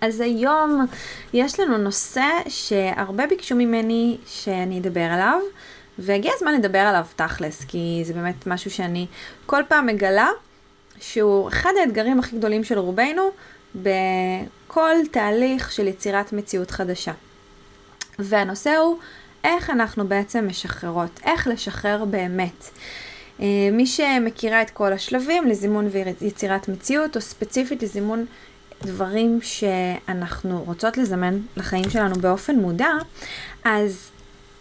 אז היום יש לנו נושא שהרבה ביקשו ממני שאני אדבר עליו, והגיע הזמן לדבר עליו תכלס, כי זה באמת משהו שאני כל פעם מגלה שהוא אחד האתגרים הכי גדולים של רובנו בכל תהליך של יצירת מציאות חדשה. והנושא הוא איך אנחנו בעצם משחררות, איך לשחרר באמת. אה, מי שמכירה את כל השלבים לזימון ויצירת מציאות, או ספציפית לזימון דברים שאנחנו רוצות לזמן לחיים שלנו באופן מודע, אז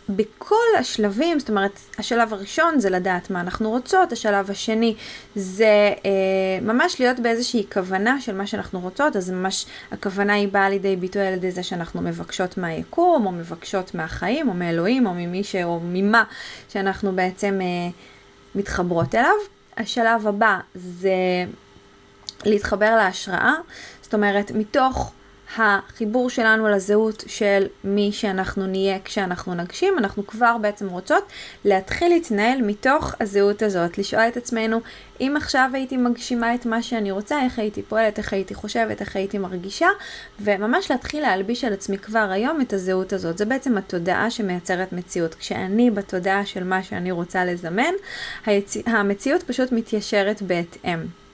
בכל השלבים, זאת אומרת, השלב הראשון זה לדעת מה אנחנו רוצות, השלב השני זה אה, ממש להיות באיזושהי כוונה של מה שאנחנו רוצות, אז ממש הכוונה היא באה לידי ביטוי על ידי זה שאנחנו מבקשות מהיקום, או מבקשות מהחיים, או מאלוהים, או ממי ש... או ממה שאנחנו בעצם אה, מתחברות אליו. השלב הבא זה להתחבר להשראה, זאת אומרת, מתוך החיבור שלנו לזהות של מי שאנחנו נהיה כשאנחנו נגשים, אנחנו כבר בעצם רוצות להתחיל להתנהל מתוך הזהות הזאת, לשאול את עצמנו, אם עכשיו הייתי מגשימה את מה שאני רוצה, איך הייתי פועלת, איך הייתי חושבת, איך הייתי מרגישה, וממש להתחיל להלביש על עצמי כבר היום את הזהות הזאת. זה בעצם התודעה שמייצרת מציאות. כשאני בתודעה של מה שאני רוצה לזמן. המציאות פשוט מתיישרת בהתאם.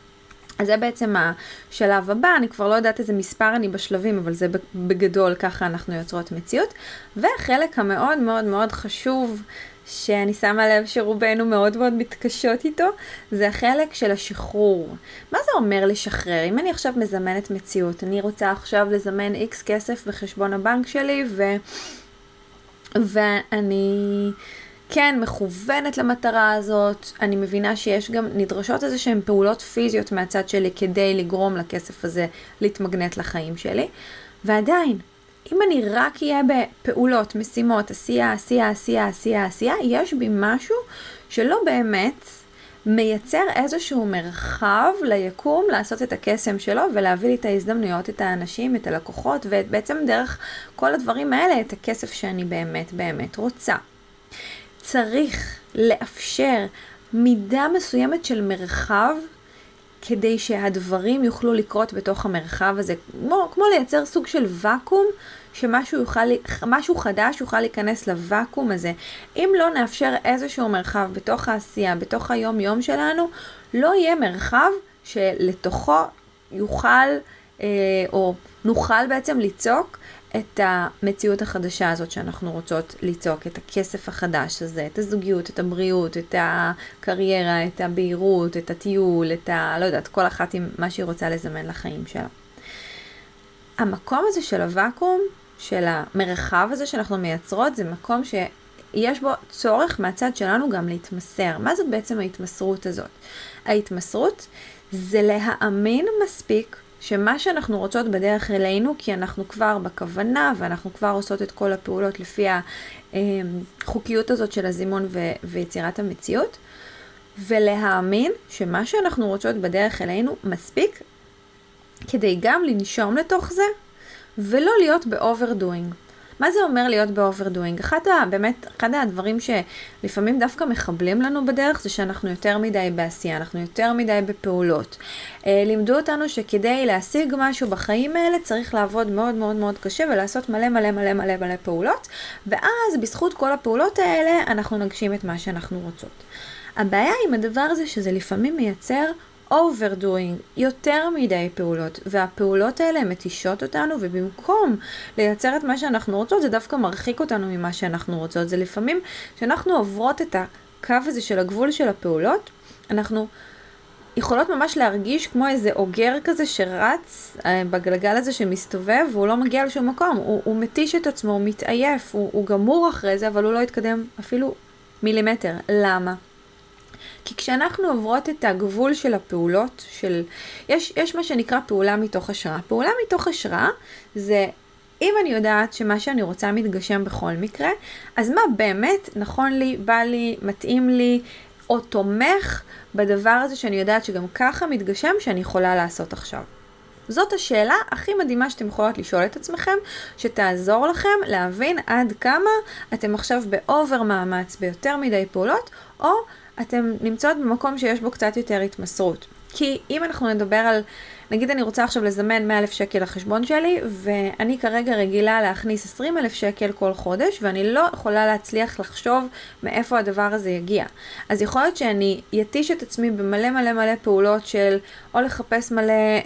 אז זה בעצם השלב הבא, אני כבר לא יודעת איזה מספר אני בשלבים, אבל זה בגדול ככה אנחנו יוצרות מציאות. והחלק המאוד מאוד מאוד חשוב, שאני שמה לב שרובנו מאוד מאוד מתקשות איתו, זה החלק של השחרור. מה זה אומר לשחרר? אם אני עכשיו מזמנת מציאות, אני רוצה עכשיו לזמן איקס כסף בחשבון הבנק שלי, ו... ואני... כן מכוונת למטרה הזאת, אני מבינה שיש גם, נדרשות איזה שהן פעולות פיזיות מהצד שלי כדי לגרום לכסף הזה להתמגנט לחיים שלי, ועדיין, אם אני רק אהיה בפעולות, משימות, עשייה, עשייה, עשייה, עשייה, עשייה, יש בי משהו שלא באמת מייצר איזשהו מרחב ליקום לעשות את הקסם שלו ולהביא לי את ההזדמנויות, את האנשים, את הלקוחות, ובעצם דרך כל הדברים האלה את הכסף שאני באמת באמת רוצה. צריך לאפשר מידה מסוימת של מרחב כדי שהדברים יוכלו לקרות בתוך המרחב הזה, כמו, כמו לייצר סוג של ואקום, שמשהו יוכל, חדש יוכל להיכנס לוואקום הזה. אם לא נאפשר איזשהו מרחב בתוך העשייה, בתוך היום-יום שלנו, לא יהיה מרחב שלתוכו יוכל, אה, או נוכל בעצם ליצוק את המציאות החדשה הזאת שאנחנו רוצות ליצוק, את הכסף החדש הזה, את הזוגיות, את הבריאות, את הקריירה, את הבהירות, את הטיול, את ה... לא יודעת, כל אחת עם מה שהיא רוצה לזמן לחיים שלה. המקום הזה של הוואקום, של המרחב הזה שאנחנו מייצרות, זה מקום שיש בו צורך מהצד שלנו גם להתמסר. מה זאת בעצם ההתמסרות הזאת? ההתמסרות זה להאמין מספיק שמה שאנחנו רוצות בדרך אלינו, כי אנחנו כבר בכוונה ואנחנו כבר עושות את כל הפעולות לפי החוקיות הזאת של הזימון ו- ויצירת המציאות, ולהאמין שמה שאנחנו רוצות בדרך אלינו מספיק כדי גם לנשום לתוך זה ולא להיות ב overdoing. מה זה אומר להיות ב overdoing? אחד, באמת, אחד הדברים שלפעמים דווקא מחבלים לנו בדרך זה שאנחנו יותר מדי בעשייה, אנחנו יותר מדי בפעולות. אה, לימדו אותנו שכדי להשיג משהו בחיים האלה צריך לעבוד מאוד מאוד מאוד קשה ולעשות מלא מלא מלא מלא מלא פעולות, ואז בזכות כל הפעולות האלה אנחנו נגשים את מה שאנחנו רוצות. הבעיה עם הדבר הזה שזה לפעמים מייצר overdoing, יותר מדי פעולות, והפעולות האלה מתישות אותנו, ובמקום לייצר את מה שאנחנו רוצות, זה דווקא מרחיק אותנו ממה שאנחנו רוצות. זה לפעמים, כשאנחנו עוברות את הקו הזה של הגבול של הפעולות, אנחנו יכולות ממש להרגיש כמו איזה אוגר כזה שרץ אה, בגלגל הזה שמסתובב והוא לא מגיע לשום מקום, הוא, הוא מתיש את עצמו, הוא מתעייף, הוא, הוא גמור אחרי זה, אבל הוא לא יתקדם אפילו מילימטר. למה? כי כשאנחנו עוברות את הגבול של הפעולות, של... יש, יש מה שנקרא פעולה מתוך השראה. פעולה מתוך השראה זה אם אני יודעת שמה שאני רוצה מתגשם בכל מקרה, אז מה באמת נכון לי, בא לי, מתאים לי, או תומך בדבר הזה שאני יודעת שגם ככה מתגשם שאני יכולה לעשות עכשיו. זאת השאלה הכי מדהימה שאתם יכולות לשאול את עצמכם, שתעזור לכם להבין עד כמה אתם עכשיו באובר מאמץ ביותר מדי פעולות, או אתם נמצאות במקום שיש בו קצת יותר התמסרות. כי אם אנחנו נדבר על נגיד אני רוצה עכשיו לזמן 100 אלף שקל לחשבון שלי, ואני כרגע רגילה להכניס 20 אלף שקל כל חודש, ואני לא יכולה להצליח לחשוב מאיפה הדבר הזה יגיע. אז יכול להיות שאני יתיש את עצמי במלא מלא מלא פעולות של או לחפש מלא אה,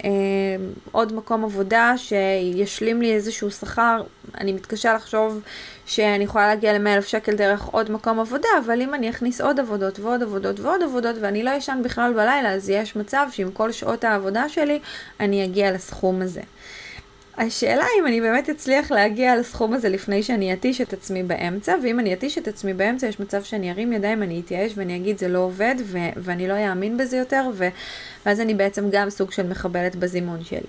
עוד מקום עבודה שישלים לי איזשהו שכר, אני מתקשה לחשוב שאני יכולה להגיע ל-100 אלף שקל דרך עוד מקום עבודה, אבל אם אני אכניס עוד עבודות ועוד עבודות ועוד עבודות ואני לא אשן בכלל בלילה, אז יש מצב שעם כל שעות העבודה שלי אני אגיע לסכום הזה. השאלה אם אני באמת אצליח להגיע לסכום הזה לפני שאני אתיש את עצמי באמצע, ואם אני אתיש את עצמי באמצע, יש מצב שאני ארים ידיים, אני אתייאש ואני אגיד זה לא עובד, ו- ואני לא אאמין בזה יותר, ו- ואז אני בעצם גם סוג של מחבלת בזימון שלי.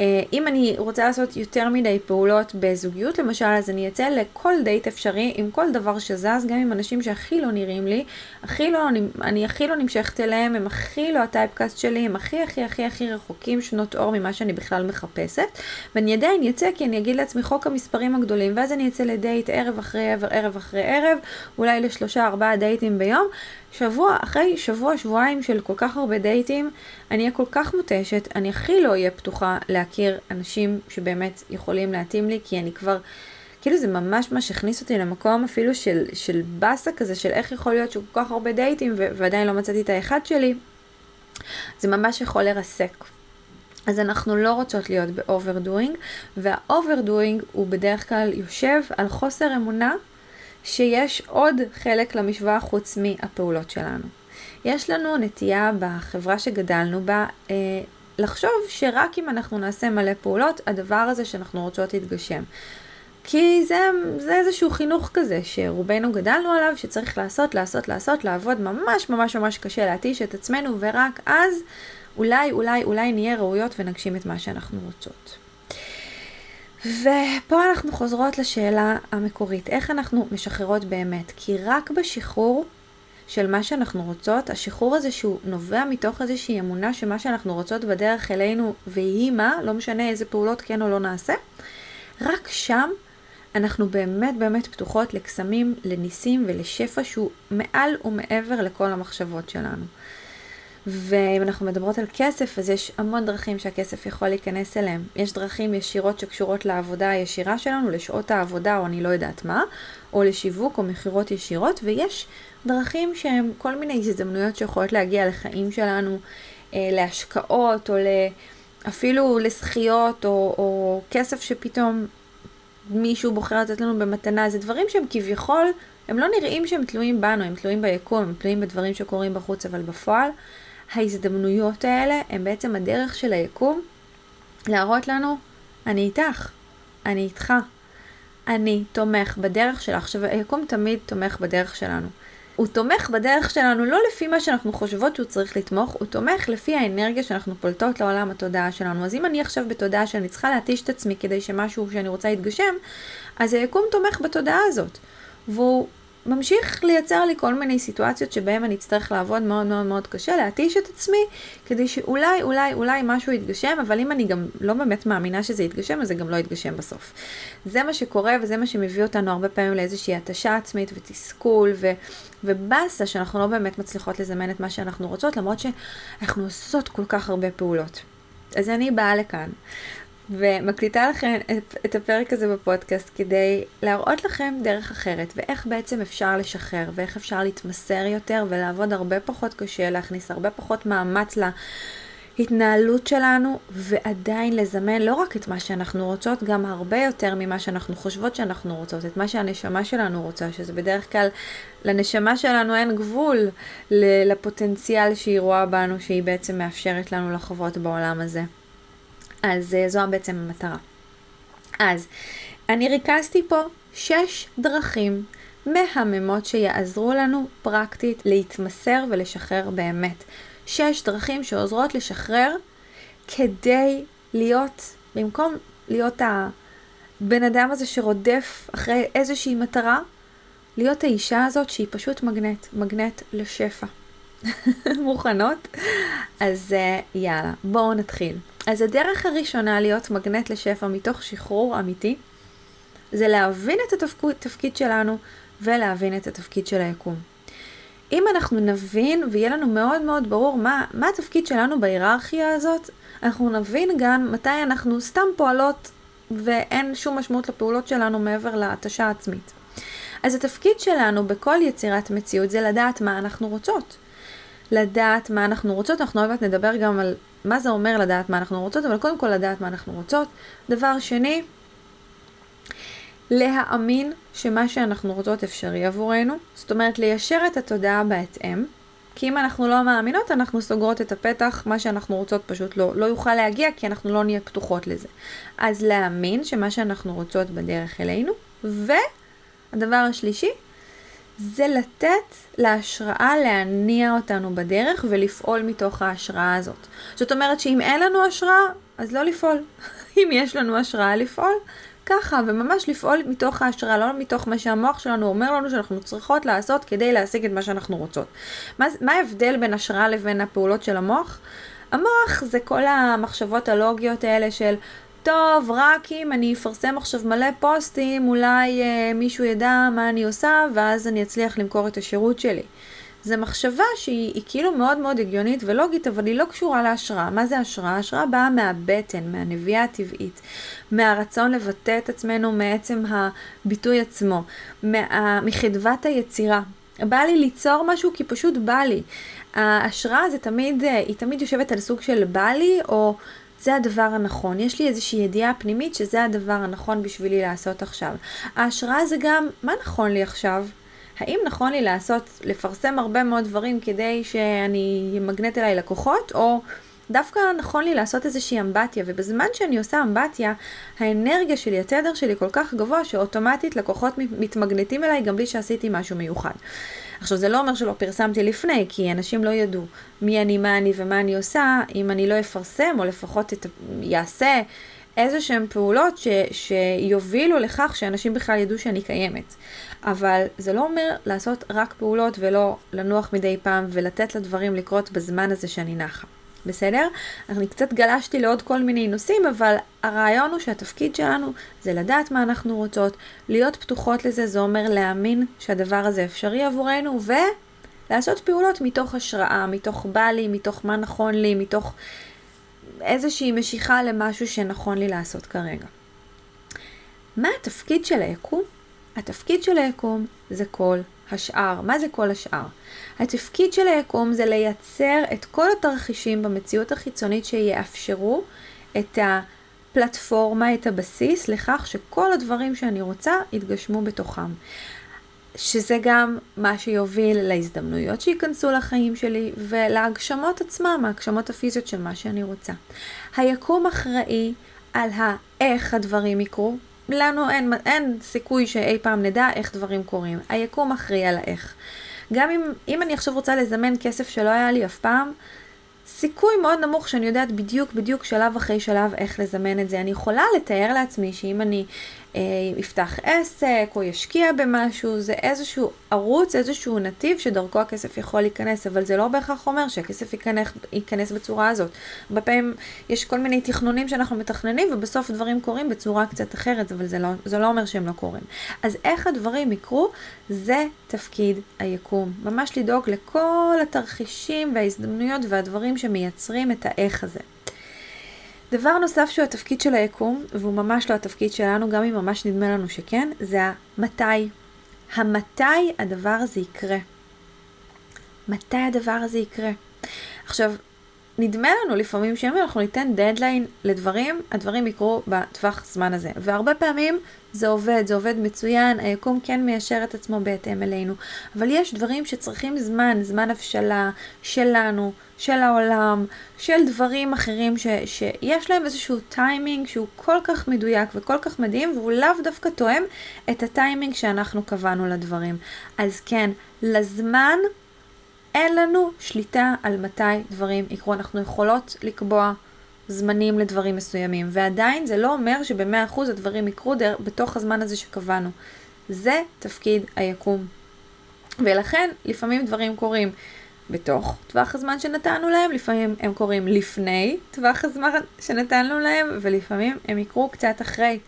אה, אם אני רוצה לעשות יותר מדי פעולות בזוגיות למשל, אז אני אצא לכל דייט אפשרי עם כל דבר שזז, גם עם אנשים שהכי לא נראים לי, הכי לא, אני הכי לא נמשכת אליהם, הם הכי לא הטייפקאסט שלי, הם הכי הכי הכי הכי רחוקים שנות אור ממה שאני בכלל מחפשת, ואני עדיין אצא כי אני אגיד לעצמי חוק המספרים הגדולים, ואז אני אצא לדייט ערב אחרי ערב, ערב אחרי ערב, אולי לשלושה ארבעה דייטים ביום, שבוע אחרי שבוע, שבועיים של כל כך הרבה דייטים, אני אהיה כל כך מותשת, אני הכי לא אהיה פתוחה להכיר אנשים שבאמת יכולים להתאים לי, כי אני כבר, כאילו זה ממש ממש הכניס אותי למקום אפילו של, של באסה כזה, של איך יכול להיות שכל כך הרבה דייטים ו- ועדיין לא מצאתי את האחד שלי, זה ממש יכול לרסק. אז אנחנו לא רוצות להיות ב overdoing, וה overdoing הוא בדרך כלל יושב על חוסר אמונה שיש עוד חלק למשוואה חוץ מהפעולות שלנו. יש לנו נטייה בחברה שגדלנו בה אה, לחשוב שרק אם אנחנו נעשה מלא פעולות, הדבר הזה שאנחנו רוצות יתגשם. כי זה, זה איזשהו חינוך כזה שרובנו גדלנו עליו, שצריך לעשות, לעשות, לעשות, לעבוד ממש ממש ממש קשה, להתיש את עצמנו, ורק אז אולי, אולי, אולי נהיה ראויות ונגשים את מה שאנחנו רוצות. ופה אנחנו חוזרות לשאלה המקורית, איך אנחנו משחררות באמת? כי רק בשחרור של מה שאנחנו רוצות, השחרור הזה שהוא נובע מתוך איזושהי אמונה שמה שאנחנו רוצות בדרך אלינו ויהי מה, לא משנה איזה פעולות כן או לא נעשה, רק שם אנחנו באמת באמת פתוחות לקסמים, לניסים ולשפע שהוא מעל ומעבר לכל המחשבות שלנו. ואם אנחנו מדברות על כסף, אז יש המון דרכים שהכסף יכול להיכנס אליהם. יש דרכים ישירות שקשורות לעבודה הישירה שלנו, לשעות העבודה או אני לא יודעת מה, או לשיווק או מכירות ישירות, ויש דרכים שהן כל מיני הזדמנויות שיכולות להגיע לחיים שלנו, אה, להשקעות או אפילו לזכיות או, או כסף שפתאום מישהו בוחר לתת לנו במתנה, זה דברים שהם כביכול, הם לא נראים שהם תלויים בנו, הם תלויים ביקום, הם תלויים בדברים שקורים בחוץ, אבל בפועל ההזדמנויות האלה הם בעצם הדרך של היקום להראות לנו, אני איתך, אני איתך, אני תומך בדרך שלך. עכשיו, היקום תמיד תומך בדרך שלנו. הוא תומך בדרך שלנו לא לפי מה שאנחנו חושבות שהוא צריך לתמוך, הוא תומך לפי האנרגיה שאנחנו פולטות לעולם התודעה שלנו. אז אם אני עכשיו בתודעה שאני צריכה להתיש את עצמי כדי שמשהו שאני רוצה יתגשם, אז היקום תומך בתודעה הזאת. והוא ממשיך לייצר לי כל מיני סיטואציות שבהן אני אצטרך לעבוד מאוד מאוד מאוד קשה, להתיש את עצמי, כדי שאולי, אולי, אולי משהו יתגשם, אבל אם אני גם לא באמת מאמינה שזה יתגשם, אז זה גם לא יתגשם בסוף. זה מה שקורה וזה מה שמביא אותנו הרבה פעמים לאיזושהי התשה עצמית ותסכול ו, ובאסה שאנחנו לא באמת מצליחות לזמן את מה שאנחנו רוצות, למרות שאנחנו עושות כל כך הרבה פעולות. אז אני באה לכאן ומקליטה לכם את, את הפרק הזה בפודקאסט כדי להראות לכם דרך אחרת, ואיך בעצם אפשר לשחרר, ואיך אפשר להתמסר יותר ולעבוד הרבה פחות קשה, להכניס הרבה פחות מאמץ להתנהלות שלנו, ועדיין לזמן לא רק את מה שאנחנו רוצות, גם הרבה יותר ממה שאנחנו חושבות שאנחנו רוצות, את מה שהנשמה שלנו רוצה, שזה בדרך כלל, לנשמה שלנו אין גבול לפוטנציאל שהיא רואה בנו, שהיא בעצם מאפשרת לנו לחוות בעולם הזה. אז אה, זו בעצם המטרה. אז אני ריכזתי פה שש דרכים מהממות שיעזרו לנו פרקטית להתמסר ולשחרר באמת. שש דרכים שעוזרות לשחרר כדי להיות, במקום להיות הבן אדם הזה שרודף אחרי איזושהי מטרה, להיות האישה הזאת שהיא פשוט מגנט, מגנט לשפע. מוכנות? אז uh, יאללה, בואו נתחיל. אז הדרך הראשונה להיות מגנט לשפע מתוך שחרור אמיתי, זה להבין את התפקיד שלנו ולהבין את התפקיד של היקום. אם אנחנו נבין ויהיה לנו מאוד מאוד ברור מה, מה התפקיד שלנו בהיררכיה הזאת, אנחנו נבין גם מתי אנחנו סתם פועלות ואין שום משמעות לפעולות שלנו מעבר להתשה העצמית. אז התפקיד שלנו בכל יצירת מציאות זה לדעת מה אנחנו רוצות. לדעת מה אנחנו רוצות, אנחנו עוד מעט נדבר גם על מה זה אומר לדעת מה אנחנו רוצות, אבל קודם כל לדעת מה אנחנו רוצות. דבר שני, להאמין שמה שאנחנו רוצות אפשרי עבורנו, זאת אומרת ליישר את התודעה בהתאם, כי אם אנחנו לא מאמינות, אנחנו סוגרות את הפתח, מה שאנחנו רוצות פשוט לא, לא יוכל להגיע, כי אנחנו לא נהיה פתוחות לזה. אז להאמין שמה שאנחנו רוצות בדרך אלינו, והדבר השלישי, זה לתת להשראה להניע אותנו בדרך ולפעול מתוך ההשראה הזאת. זאת אומרת שאם אין לנו השראה, אז לא לפעול. אם יש לנו השראה לפעול, ככה, וממש לפעול מתוך ההשראה, לא מתוך מה שהמוח שלנו אומר לנו שאנחנו צריכות לעשות כדי להשיג את מה שאנחנו רוצות. מה, מה ההבדל בין השראה לבין הפעולות של המוח? המוח זה כל המחשבות הלוגיות האלה של טוב, רק אם אני אפרסם עכשיו מלא פוסטים, אולי אה, מישהו ידע מה אני עושה, ואז אני אצליח למכור את השירות שלי. זו מחשבה שהיא כאילו מאוד מאוד הגיונית ולוגית, אבל היא לא קשורה להשראה. מה זה השראה? השראה באה מהבטן, מהנביאה הטבעית, מהרצון לבטא את עצמנו מעצם הביטוי עצמו, מה, מחדוות היצירה. בא לי ליצור משהו כי פשוט בא לי. ההשראה זה תמיד, אה, היא תמיד יושבת על סוג של בא לי, או זה הדבר הנכון. יש לי איזושהי ידיעה פנימית שזה הדבר הנכון בשבילי לעשות עכשיו. ההשראה זה גם, מה נכון לי עכשיו? האם נכון לי לעשות, לפרסם הרבה מאוד דברים כדי שאני אמגנט אליי לקוחות, או דווקא נכון לי לעשות איזושהי אמבטיה, ובזמן שאני עושה אמבטיה, האנרגיה שלי, התדר שלי כל כך גבוה, שאוטומטית לקוחות מתמגנטים אליי גם בלי שעשיתי משהו מיוחד. עכשיו, זה לא אומר שלא פרסמתי לפני, כי אנשים לא ידעו מי אני, מה אני ומה אני עושה, אם אני לא אפרסם, או לפחות את, יעשה איזה שהן פעולות ש, שיובילו לכך שאנשים בכלל ידעו שאני קיימת. אבל זה לא אומר לעשות רק פעולות ולא לנוח מדי פעם ולתת לדברים לקרות בזמן הזה שאני נחה. בסדר? אני קצת גלשתי לעוד כל מיני נושאים, אבל הרעיון הוא שהתפקיד שלנו זה לדעת מה אנחנו רוצות, להיות פתוחות לזה, זה אומר להאמין שהדבר הזה אפשרי עבורנו, ולעשות פעולות מתוך השראה, מתוך בא לי, מתוך מה נכון לי, מתוך איזושהי משיכה למשהו שנכון לי לעשות כרגע. מה התפקיד של היקום? התפקיד של היקום זה כל השאר. מה זה כל השאר? התפקיד של היקום זה לייצר את כל התרחישים במציאות החיצונית שיאפשרו את הפלטפורמה, את הבסיס, לכך שכל הדברים שאני רוצה יתגשמו בתוכם. שזה גם מה שיוביל להזדמנויות שייכנסו לחיים שלי ולהגשמות עצמם, ההגשמות הפיזיות של מה שאני רוצה. היקום אחראי על האיך הדברים יקרו, לנו אין, אין סיכוי שאי פעם נדע איך דברים קורים. היקום אחראי על האיך. גם אם, אם אני עכשיו רוצה לזמן כסף שלא היה לי אף פעם, סיכוי מאוד נמוך שאני יודעת בדיוק בדיוק שלב אחרי שלב איך לזמן את זה. אני יכולה לתאר לעצמי שאם אני יפתח עסק או ישקיע במשהו, זה איזשהו ערוץ, איזשהו נתיב שדרכו הכסף יכול להיכנס, אבל זה לא בהכרח אומר שהכסף ייכנס, ייכנס בצורה הזאת. הרבה פעמים יש כל מיני תכנונים שאנחנו מתכננים ובסוף דברים קורים בצורה קצת אחרת, אבל זה לא, זה לא אומר שהם לא קורים. אז איך הדברים יקרו, זה תפקיד היקום. ממש לדאוג לכל התרחישים וההזדמנויות והדברים שמייצרים את האיך הזה. דבר נוסף שהוא התפקיד של היקום, והוא ממש לא התפקיד שלנו, גם אם ממש נדמה לנו שכן, זה המתי. המתי הדבר הזה יקרה. מתי הדבר הזה יקרה. עכשיו, נדמה לנו לפעמים שאם אנחנו ניתן דדליין לדברים, הדברים יקרו בטווח זמן הזה. והרבה פעמים זה עובד, זה עובד מצוין, היקום כן מיישר את עצמו בהתאם אלינו. אבל יש דברים שצריכים זמן, זמן הבשלה שלנו, של העולם, של דברים אחרים ש, שיש להם איזשהו טיימינג שהוא כל כך מדויק וכל כך מדהים, והוא לאו דווקא תואם את הטיימינג שאנחנו קבענו לדברים. אז כן, לזמן אין לנו שליטה על מתי דברים יקרו. אנחנו יכולות לקבוע זמנים לדברים מסוימים, ועדיין זה לא אומר שבמאה אחוז הדברים יקרו דר, בתוך הזמן הזה שקבענו. זה תפקיד היקום. ולכן לפעמים דברים קורים בתוך טווח הזמן שנתנו להם, לפעמים הם קורים לפני טווח הזמן שנתנו להם, ולפעמים הם יקרו קצת אחרי.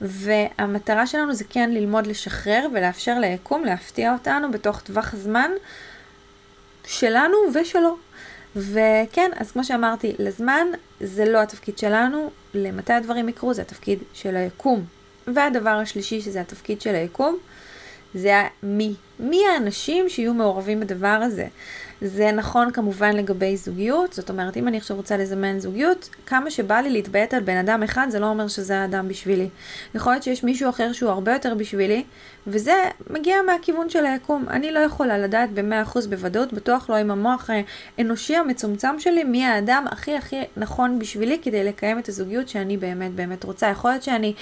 והמטרה שלנו זה כן ללמוד לשחרר ולאפשר ליקום להפתיע אותנו בתוך טווח הזמן שלנו ושלו. וכן, אז כמו שאמרתי, לזמן זה לא התפקיד שלנו, למתי הדברים יקרו זה התפקיד של היקום. והדבר השלישי שזה התפקיד של היקום, זה מי. מי האנשים שיהיו מעורבים בדבר הזה. זה נכון כמובן לגבי זוגיות, זאת אומרת, אם אני עכשיו רוצה לזמן זוגיות, כמה שבא לי להתביית על בן אדם אחד, זה לא אומר שזה האדם בשבילי. יכול להיות שיש מישהו אחר שהוא הרבה יותר בשבילי, וזה מגיע מהכיוון של היקום. אני לא יכולה לדעת ב-100% בוודאות, בטוח לא עם המוח האנושי המצומצם שלי, מי האדם הכי הכי נכון בשבילי כדי לקיים את הזוגיות שאני באמת באמת רוצה. יכול להיות שאני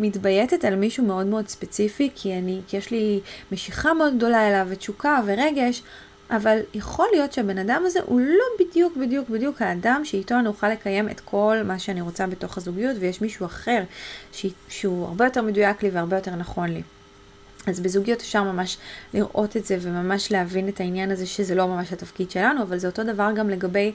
מתבייתת על מישהו מאוד מאוד ספציפי, כי, אני, כי יש לי משיכה מאוד גדולה אליו, ותשוקה ורגש, אבל יכול להיות שהבן אדם הזה הוא לא בדיוק בדיוק בדיוק האדם שאיתו אני אוכל לקיים את כל מה שאני רוצה בתוך הזוגיות, ויש מישהו אחר שהוא הרבה יותר מדויק לי והרבה יותר נכון לי. אז בזוגיות אפשר ממש לראות את זה וממש להבין את העניין הזה שזה לא ממש התפקיד שלנו, אבל זה אותו דבר גם לגבי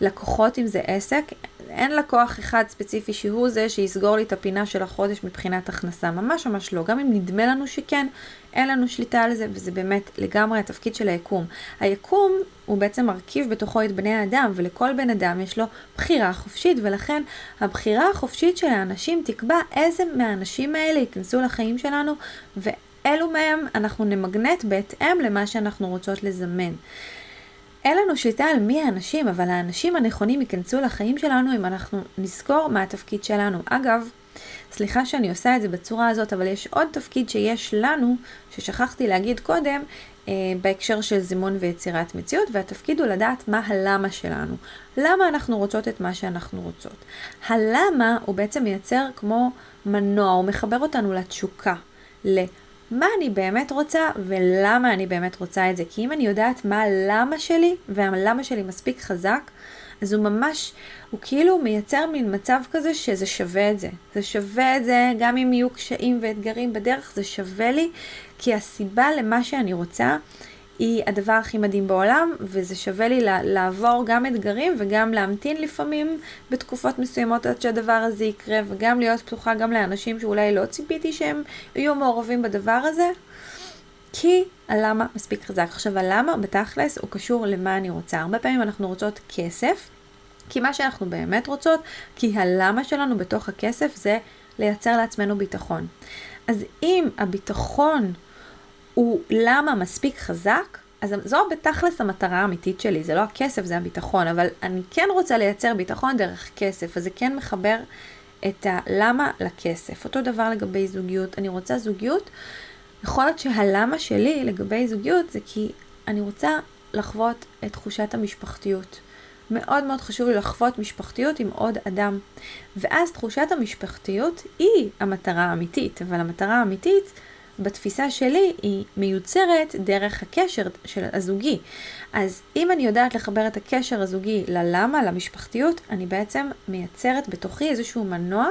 לקוחות אם זה עסק. אין לקוח אחד ספציפי שהוא זה שיסגור לי את הפינה של החודש מבחינת הכנסה, ממש ממש לא. גם אם נדמה לנו שכן, אין לנו שליטה על זה, וזה באמת לגמרי התפקיד של היקום. היקום הוא בעצם מרכיב בתוכו את בני האדם, ולכל בן אדם יש לו בחירה חופשית, ולכן הבחירה החופשית של האנשים תקבע איזה מהאנשים האלה ייכנסו לחיים שלנו, ואילו מהם אנחנו נמגנט בהתאם למה שאנחנו רוצות לזמן. אין לנו שליטה על מי האנשים, אבל האנשים הנכונים ייכנסו לחיים שלנו אם אנחנו נזכור מה התפקיד שלנו. אגב, סליחה שאני עושה את זה בצורה הזאת, אבל יש עוד תפקיד שיש לנו, ששכחתי להגיד קודם, אה, בהקשר של זימון ויצירת מציאות, והתפקיד הוא לדעת מה הלמה שלנו. למה אנחנו רוצות את מה שאנחנו רוצות. הלמה הוא בעצם מייצר כמו מנוע, הוא מחבר אותנו לתשוקה, למה אני באמת רוצה ולמה אני באמת רוצה את זה. כי אם אני יודעת מה הלמה שלי, והלמה שלי מספיק חזק, אז הוא ממש, הוא כאילו מייצר מין מצב כזה שזה שווה את זה. זה שווה את זה, גם אם יהיו קשיים ואתגרים בדרך, זה שווה לי, כי הסיבה למה שאני רוצה היא הדבר הכי מדהים בעולם, וזה שווה לי לעבור גם אתגרים וגם להמתין לפעמים בתקופות מסוימות עד שהדבר הזה יקרה, וגם להיות פתוחה גם לאנשים שאולי לא ציפיתי שהם יהיו מעורבים בדבר הזה. כי הלמה מספיק חזק. עכשיו, הלמה בתכלס הוא קשור למה אני רוצה. הרבה פעמים אנחנו רוצות כסף, כי מה שאנחנו באמת רוצות, כי הלמה שלנו בתוך הכסף זה לייצר לעצמנו ביטחון. אז אם הביטחון הוא למה מספיק חזק, אז זו בתכלס המטרה האמיתית שלי, זה לא הכסף, זה הביטחון, אבל אני כן רוצה לייצר ביטחון דרך כסף, אז זה כן מחבר את הלמה לכסף. אותו דבר לגבי זוגיות, אני רוצה זוגיות יכול להיות שהלמה שלי לגבי זוגיות זה כי אני רוצה לחוות את תחושת המשפחתיות. מאוד מאוד חשוב לי לחוות משפחתיות עם עוד אדם. ואז תחושת המשפחתיות היא המטרה האמיתית, אבל המטרה האמיתית בתפיסה שלי היא מיוצרת דרך הקשר של הזוגי. אז אם אני יודעת לחבר את הקשר הזוגי ללמה, למשפחתיות, אני בעצם מייצרת בתוכי איזשהו מנוע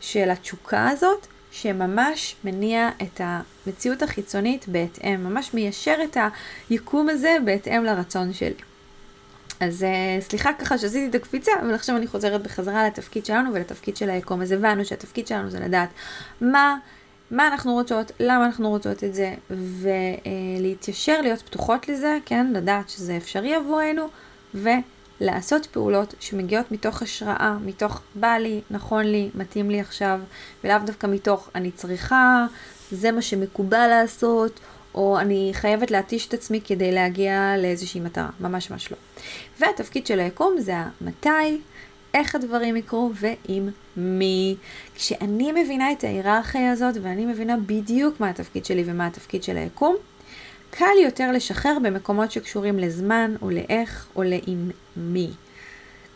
של התשוקה הזאת, שממש מניע את המציאות החיצונית בהתאם, ממש מיישר את היקום הזה בהתאם לרצון שלי. אז uh, סליחה ככה שעשיתי את הקפיצה, אבל עכשיו אני חוזרת בחזרה לתפקיד שלנו ולתפקיד של היקום. אז הבנו שהתפקיד שלנו זה לדעת מה, מה אנחנו רוצות, למה אנחנו רוצות את זה, ולהתיישר, להיות פתוחות לזה, כן, לדעת שזה אפשרי עבורנו, לעשות פעולות שמגיעות מתוך השראה, מתוך בא לי, נכון לי, מתאים לי עכשיו, ולאו דווקא מתוך אני צריכה, זה מה שמקובל לעשות, או אני חייבת להתיש את עצמי כדי להגיע לאיזושהי מטרה, ממש ממש לא. והתפקיד של היקום זה המתי, איך הדברים יקרו ועם מי. כשאני מבינה את ההיררכיה הזאת ואני מבינה בדיוק מה התפקיד שלי ומה התפקיד של היקום, קל יותר לשחרר במקומות שקשורים לזמן או לאיך או לעם מי.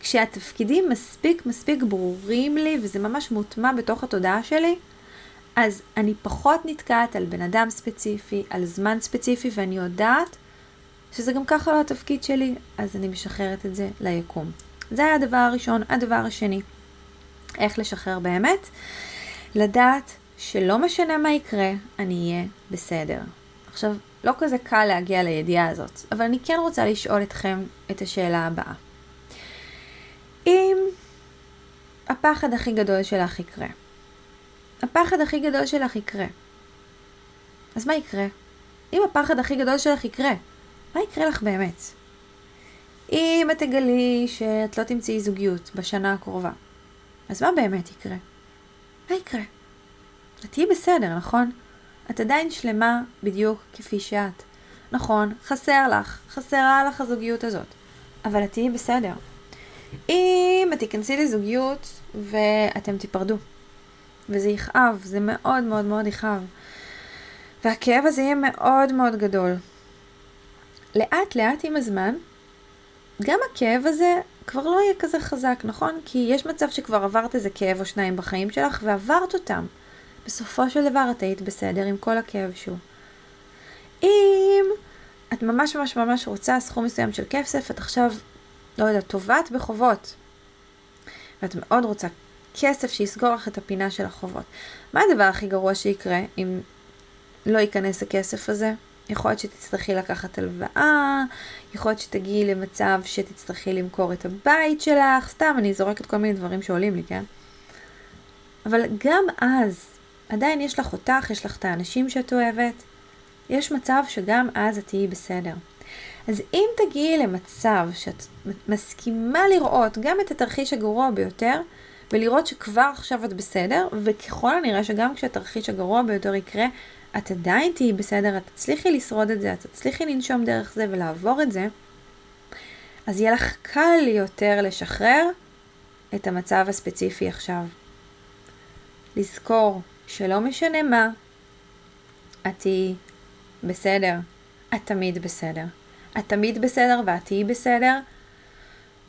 כשהתפקידים מספיק מספיק ברורים לי וזה ממש מוטמע בתוך התודעה שלי, אז אני פחות נתקעת על בן אדם ספציפי, על זמן ספציפי, ואני יודעת שזה גם ככה לא התפקיד שלי, אז אני משחררת את זה ליקום. זה היה הדבר הראשון. הדבר השני, איך לשחרר באמת? לדעת שלא משנה מה יקרה, אני אהיה בסדר. עכשיו, לא כזה קל להגיע לידיעה הזאת, אבל אני כן רוצה לשאול אתכם את השאלה הבאה. אם הפחד הכי גדול שלך יקרה, הפחד הכי גדול שלך יקרה, אז מה יקרה? אם הפחד הכי גדול שלך יקרה, מה יקרה לך באמת? אם את תגלי שאת לא תמצאי זוגיות בשנה הקרובה, אז מה באמת יקרה? מה יקרה? את תהיי בסדר, נכון? את עדיין שלמה בדיוק כפי שאת. נכון, חסר לך, חסרה לך הזוגיות הזאת, אבל את תהיי בסדר. אם את תיכנסי לזוגיות ואתם תיפרדו, וזה יכאב, זה מאוד מאוד מאוד יכאב, והכאב הזה יהיה מאוד מאוד גדול. לאט לאט עם הזמן, גם הכאב הזה כבר לא יהיה כזה חזק, נכון? כי יש מצב שכבר עברת איזה כאב או שניים בחיים שלך ועברת אותם. בסופו של דבר את היית בסדר עם כל הכאב שהוא. אם את ממש ממש ממש רוצה סכום מסוים של כסף, את עכשיו, לא יודעת, טובעת בחובות, ואת מאוד רוצה כסף שיסגור לך את הפינה של החובות. מה הדבר הכי גרוע שיקרה אם לא ייכנס הכסף הזה? יכול להיות שתצטרכי לקחת הלוואה, יכול להיות שתגיעי למצב שתצטרכי למכור את הבית שלך, סתם, אני זורקת כל מיני דברים שעולים לי, כן? אבל גם אז, עדיין יש לך אותך, יש לך את האנשים שאת אוהבת, יש מצב שגם אז את תהיי בסדר. אז אם תגיעי למצב שאת מסכימה לראות גם את התרחיש הגרוע ביותר, ולראות שכבר עכשיו את בסדר, וככל הנראה שגם כשהתרחיש הגרוע ביותר יקרה, את עדיין תהיי בסדר, את תצליחי לשרוד את זה, את תצליחי לנשום דרך זה ולעבור את זה, אז יהיה לך קל יותר לשחרר את המצב הספציפי עכשיו. לזכור שלא משנה מה, את תהיי בסדר. את תמיד בסדר. את תמיד בסדר ואת תהיי בסדר.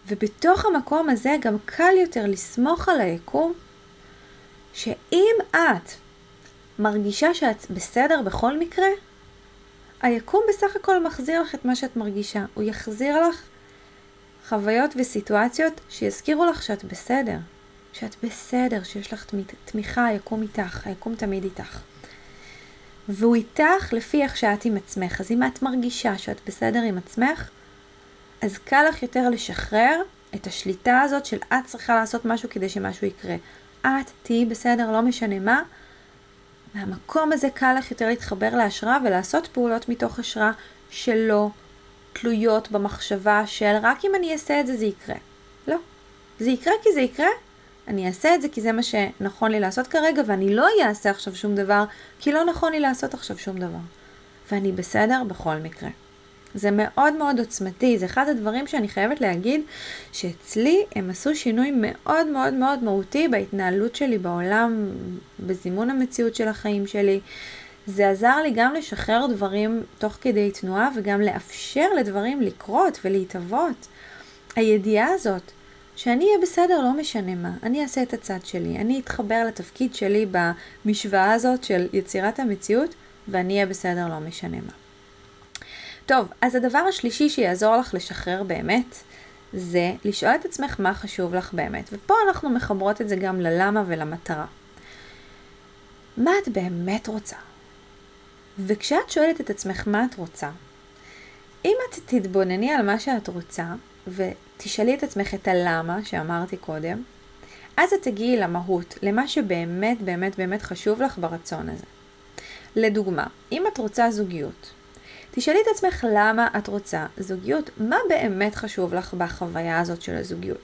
ובתוך המקום הזה גם קל יותר לסמוך על היקום, שאם את מרגישה שאת בסדר בכל מקרה, היקום בסך הכל מחזיר לך את מה שאת מרגישה. הוא יחזיר לך חוויות וסיטואציות שיזכירו לך שאת בסדר. שאת בסדר, שיש לך תמיכה, היקום איתך, היקום תמיד איתך. והוא איתך לפי איך שאת עם עצמך. אז אם את מרגישה שאת בסדר עם עצמך, אז קל לך יותר לשחרר את השליטה הזאת של את צריכה לעשות משהו כדי שמשהו יקרה. את תהיי בסדר, לא משנה מה. מהמקום הזה קל לך יותר להתחבר להשראה ולעשות פעולות מתוך השראה שלא תלויות במחשבה של רק אם אני אעשה את זה זה יקרה. לא. זה יקרה כי זה יקרה, אני אעשה את זה כי זה מה שנכון לי לעשות כרגע, ואני לא אעשה עכשיו שום דבר, כי לא נכון לי לעשות עכשיו שום דבר. ואני בסדר בכל מקרה. זה מאוד מאוד עוצמתי, זה אחד הדברים שאני חייבת להגיד שאצלי הם עשו שינוי מאוד מאוד מאוד מהותי בהתנהלות שלי בעולם, בזימון המציאות של החיים שלי. זה עזר לי גם לשחרר דברים תוך כדי תנועה וגם לאפשר לדברים לקרות ולהתהוות. הידיעה הזאת שאני אהיה בסדר לא משנה מה, אני אעשה את הצד שלי, אני אתחבר לתפקיד שלי במשוואה הזאת של יצירת המציאות ואני אהיה בסדר לא משנה מה. טוב, אז הדבר השלישי שיעזור לך לשחרר באמת, זה לשאול את עצמך מה חשוב לך באמת. ופה אנחנו מחברות את זה גם ללמה ולמטרה. מה את באמת רוצה? וכשאת שואלת את עצמך מה את רוצה, אם את תתבונני על מה שאת רוצה, ותשאלי את עצמך את הלמה שאמרתי קודם, אז את תגיעי למהות, למה שבאמת באמת באמת חשוב לך ברצון הזה. לדוגמה, אם את רוצה זוגיות, תשאלי את עצמך למה את רוצה זוגיות, מה באמת חשוב לך בחוויה הזאת של הזוגיות.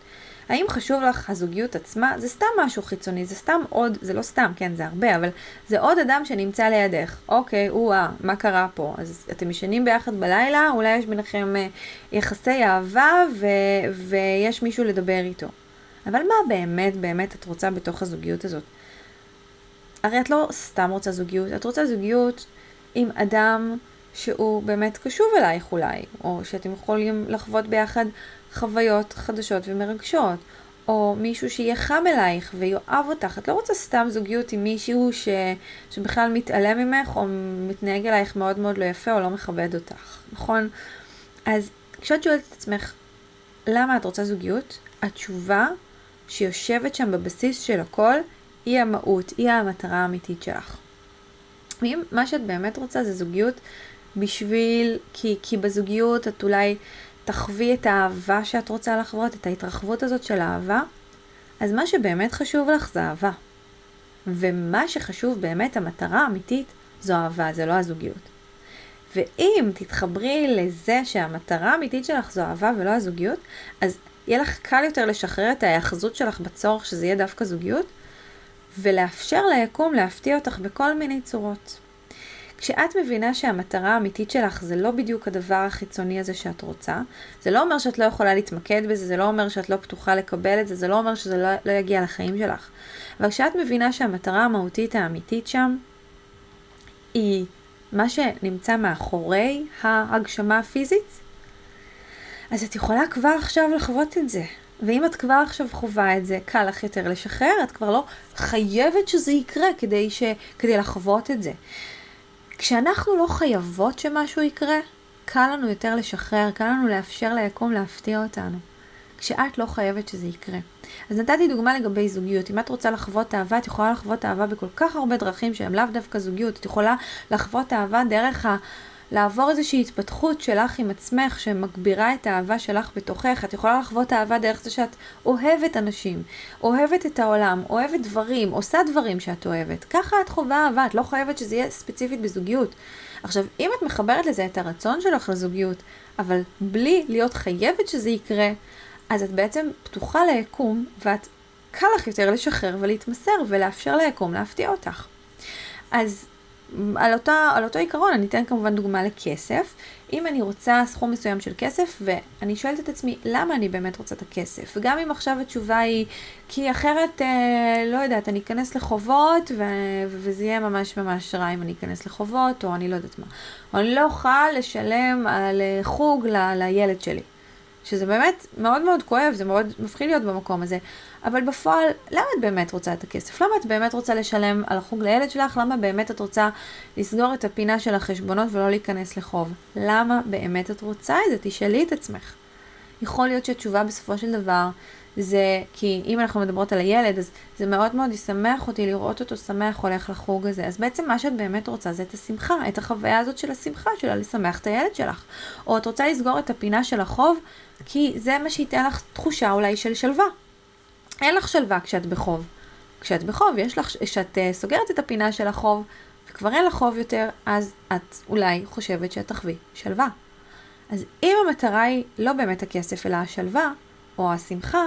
האם חשוב לך הזוגיות עצמה? זה סתם משהו חיצוני, זה סתם עוד, זה לא סתם, כן, זה הרבה, אבל זה עוד אדם שנמצא לידך. אוקיי, או-אה, מה קרה פה? אז אתם ישנים ביחד בלילה, אולי יש ביניכם אה, יחסי אהבה ו- ויש מישהו לדבר איתו. אבל מה באמת באמת את רוצה בתוך הזוגיות הזאת? הרי את לא סתם רוצה זוגיות, את רוצה זוגיות עם אדם שהוא באמת קשוב אלייך אולי, או שאתם יכולים לחוות ביחד חוויות חדשות ומרגשות, או מישהו שיהיה חם אלייך ויאהב אותך. את לא רוצה סתם זוגיות עם מישהו ש... שבכלל מתעלם ממך, או מתנהג אלייך מאוד מאוד לא יפה, או לא מכבד אותך, נכון? אז כשאת שואלת את עצמך, למה את רוצה זוגיות? התשובה שיושבת שם בבסיס של הכל, היא המהות, היא המטרה האמיתית שלך. ואם מה שאת באמת רוצה זה זוגיות בשביל, כי, כי בזוגיות את אולי תחווי את האהבה שאת רוצה לחוות, את ההתרחבות הזאת של האהבה, אז מה שבאמת חשוב לך זה אהבה. ומה שחשוב באמת, המטרה האמיתית, זו אהבה, זה לא הזוגיות. ואם תתחברי לזה שהמטרה האמיתית שלך זו אהבה ולא הזוגיות, אז יהיה לך קל יותר לשחרר את ההאחזות שלך בצורך שזה יהיה דווקא זוגיות, ולאפשר ליקום להפתיע אותך בכל מיני צורות. כשאת מבינה שהמטרה האמיתית שלך זה לא בדיוק הדבר החיצוני הזה שאת רוצה, זה לא אומר שאת לא יכולה להתמקד בזה, זה לא אומר שאת לא פתוחה לקבל את זה, זה לא אומר שזה לא, לא יגיע לחיים שלך. אבל כשאת מבינה שהמטרה המהותית האמיתית שם היא מה שנמצא מאחורי ההגשמה הפיזית, אז את יכולה כבר עכשיו לחוות את זה. ואם את כבר עכשיו חווה את זה, קל לך יותר לשחרר, את כבר לא חייבת שזה יקרה כדי, ש... כדי לחוות את זה. כשאנחנו לא חייבות שמשהו יקרה, קל לנו יותר לשחרר, קל לנו לאפשר ליקום להפתיע אותנו. כשאת לא חייבת שזה יקרה. אז נתתי דוגמה לגבי זוגיות. אם את רוצה לחוות אהבה, את יכולה לחוות אהבה בכל כך הרבה דרכים שהן לאו דווקא זוגיות. את יכולה לחוות אהבה דרך ה... לעבור איזושהי התפתחות שלך עם עצמך שמגבירה את האהבה שלך בתוכך. את יכולה לחוות אהבה דרך זה שאת אוהבת אנשים, אוהבת את העולם, אוהבת דברים, עושה דברים שאת אוהבת. ככה את חווה אהבה, את לא חייבת שזה יהיה ספציפית בזוגיות. עכשיו, אם את מחברת לזה את הרצון שלך לזוגיות, אבל בלי להיות חייבת שזה יקרה, אז את בעצם פתוחה ליקום, ואת קל לך יותר לשחרר ולהתמסר ולאפשר ליקום להפתיע אותך. אז על, אותה, על אותו עיקרון, אני אתן כמובן דוגמה לכסף. אם אני רוצה סכום מסוים של כסף, ואני שואלת את עצמי, למה אני באמת רוצה את הכסף? וגם אם עכשיו התשובה היא, כי אחרת, אה, לא יודעת, אני אכנס לחובות, ו- וזה יהיה ממש ממש רע אם אני אכנס לחובות, או אני לא יודעת מה. או אני לא אוכל לשלם על אה, חוג ל- לילד שלי. שזה באמת מאוד מאוד כואב, זה מאוד מפחיד להיות במקום הזה. אבל בפועל, למה את באמת רוצה את הכסף? למה את באמת רוצה לשלם על החוג לילד שלך? למה באמת את רוצה לסגור את הפינה של החשבונות ולא להיכנס לחוב? למה באמת את רוצה את זה? תשאלי את עצמך. יכול להיות שהתשובה בסופו של דבר זה כי אם אנחנו מדברות על הילד, אז זה מאוד מאוד ישמח אותי לראות אותו שמח הולך לחוג הזה. אז בעצם מה שאת באמת רוצה זה את השמחה, את החוויה הזאת של השמחה שלה, לשמח את הילד שלך. או את רוצה לסגור את הפינה של החוב, כי זה מה שייתן לך תחושה אולי של שלווה. אין לך שלווה כשאת בחוב. כשאת בחוב, יש לך, כשאת uh, סוגרת את הפינה של החוב, וכבר אין לך חוב יותר, אז את אולי חושבת שאת תחווי שלווה. אז אם המטרה היא לא באמת הכסף, אלא השלווה, או השמחה,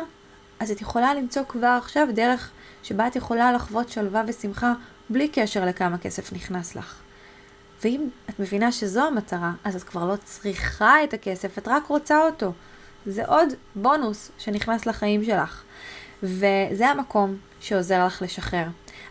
אז את יכולה למצוא כבר עכשיו דרך שבה את יכולה לחוות שלווה ושמחה בלי קשר לכמה כסף נכנס לך. ואם את מבינה שזו המטרה, אז את כבר לא צריכה את הכסף, את רק רוצה אותו. זה עוד בונוס שנכנס לחיים שלך. וזה המקום שעוזר לך לשחרר.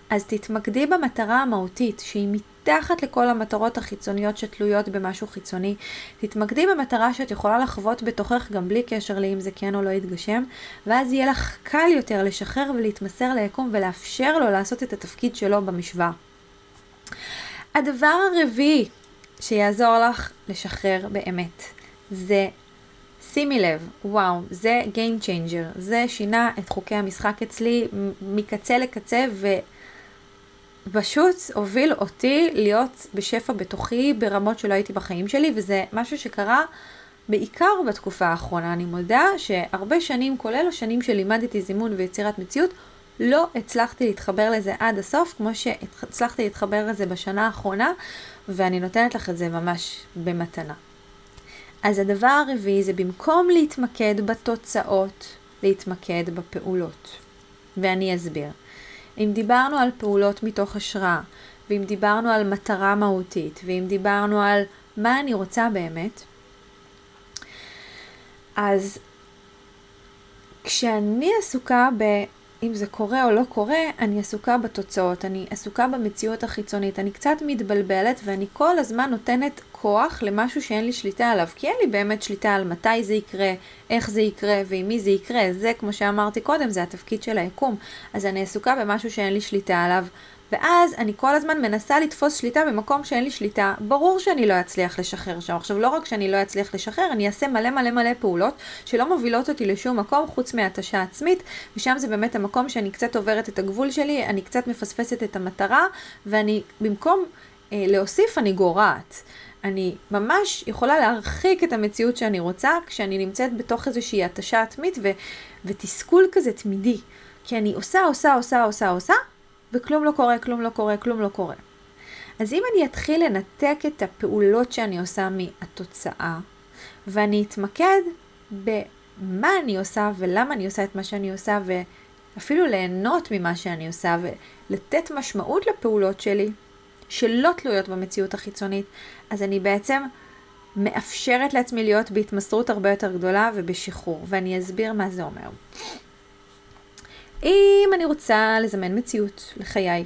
אז תתמקדי במטרה המהותית, שהיא מתחת לכל המטרות החיצוניות שתלויות במשהו חיצוני. תתמקדי במטרה שאת יכולה לחוות בתוכך גם בלי קשר לאם זה כן או לא יתגשם, ואז יהיה לך קל יותר לשחרר ולהתמסר ליקום ולאפשר לו לעשות את התפקיד שלו במשוואה. הדבר הרביעי שיעזור לך לשחרר באמת, זה שימי לב, וואו, זה Game Changer, זה שינה את חוקי המשחק אצלי מקצה לקצה ופשוט הוביל אותי להיות בשפע בתוכי ברמות שלא הייתי בחיים שלי, וזה משהו שקרה בעיקר בתקופה האחרונה. אני מודה שהרבה שנים, כולל השנים שלימדתי זימון ויצירת מציאות, לא הצלחתי להתחבר לזה עד הסוף, כמו שהצלחתי להתחבר לזה בשנה האחרונה, ואני נותנת לך את זה ממש במתנה. אז הדבר הרביעי זה במקום להתמקד בתוצאות, להתמקד בפעולות. ואני אסביר. אם דיברנו על פעולות מתוך השראה, ואם דיברנו על מטרה מהותית, ואם דיברנו על מה אני רוצה באמת, אז כשאני עסוקה ב... אם זה קורה או לא קורה, אני עסוקה בתוצאות, אני עסוקה במציאות החיצונית, אני קצת מתבלבלת ואני כל הזמן נותנת כוח למשהו שאין לי שליטה עליו, כי אין לי באמת שליטה על מתי זה יקרה, איך זה יקרה ועם מי זה יקרה, זה כמו שאמרתי קודם, זה התפקיד של היקום, אז אני עסוקה במשהו שאין לי שליטה עליו, ואז אני כל הזמן מנסה לתפוס שליטה במקום שאין לי שליטה. ברור שאני לא אצליח לשחרר שם. עכשיו, לא רק שאני לא אצליח לשחרר, אני אעשה מלא מלא מלא פעולות שלא מובילות אותי לשום מקום חוץ מהתשה עצמית, ושם זה באמת המקום שאני קצת עוברת את הגבול שלי, אני קצת מפספסת את המטרה, ואני, במקום אה, להוסיף, אני גורעת. אני ממש יכולה להרחיק את המציאות שאני רוצה כשאני נמצאת בתוך איזושהי התשה עצמית ו- ותסכול כזה תמידי. כי אני עושה, עושה, עושה, עושה, עושה, וכלום לא קורה, כלום לא קורה, כלום לא קורה. אז אם אני אתחיל לנתק את הפעולות שאני עושה מהתוצאה, ואני אתמקד במה אני עושה ולמה אני עושה את מה שאני עושה, ואפילו ליהנות ממה שאני עושה, ולתת משמעות לפעולות שלי, שלא תלויות במציאות החיצונית, אז אני בעצם מאפשרת לעצמי להיות בהתמסרות הרבה יותר גדולה ובשחרור, ואני אסביר מה זה אומר. אם אני רוצה לזמן מציאות לחיי,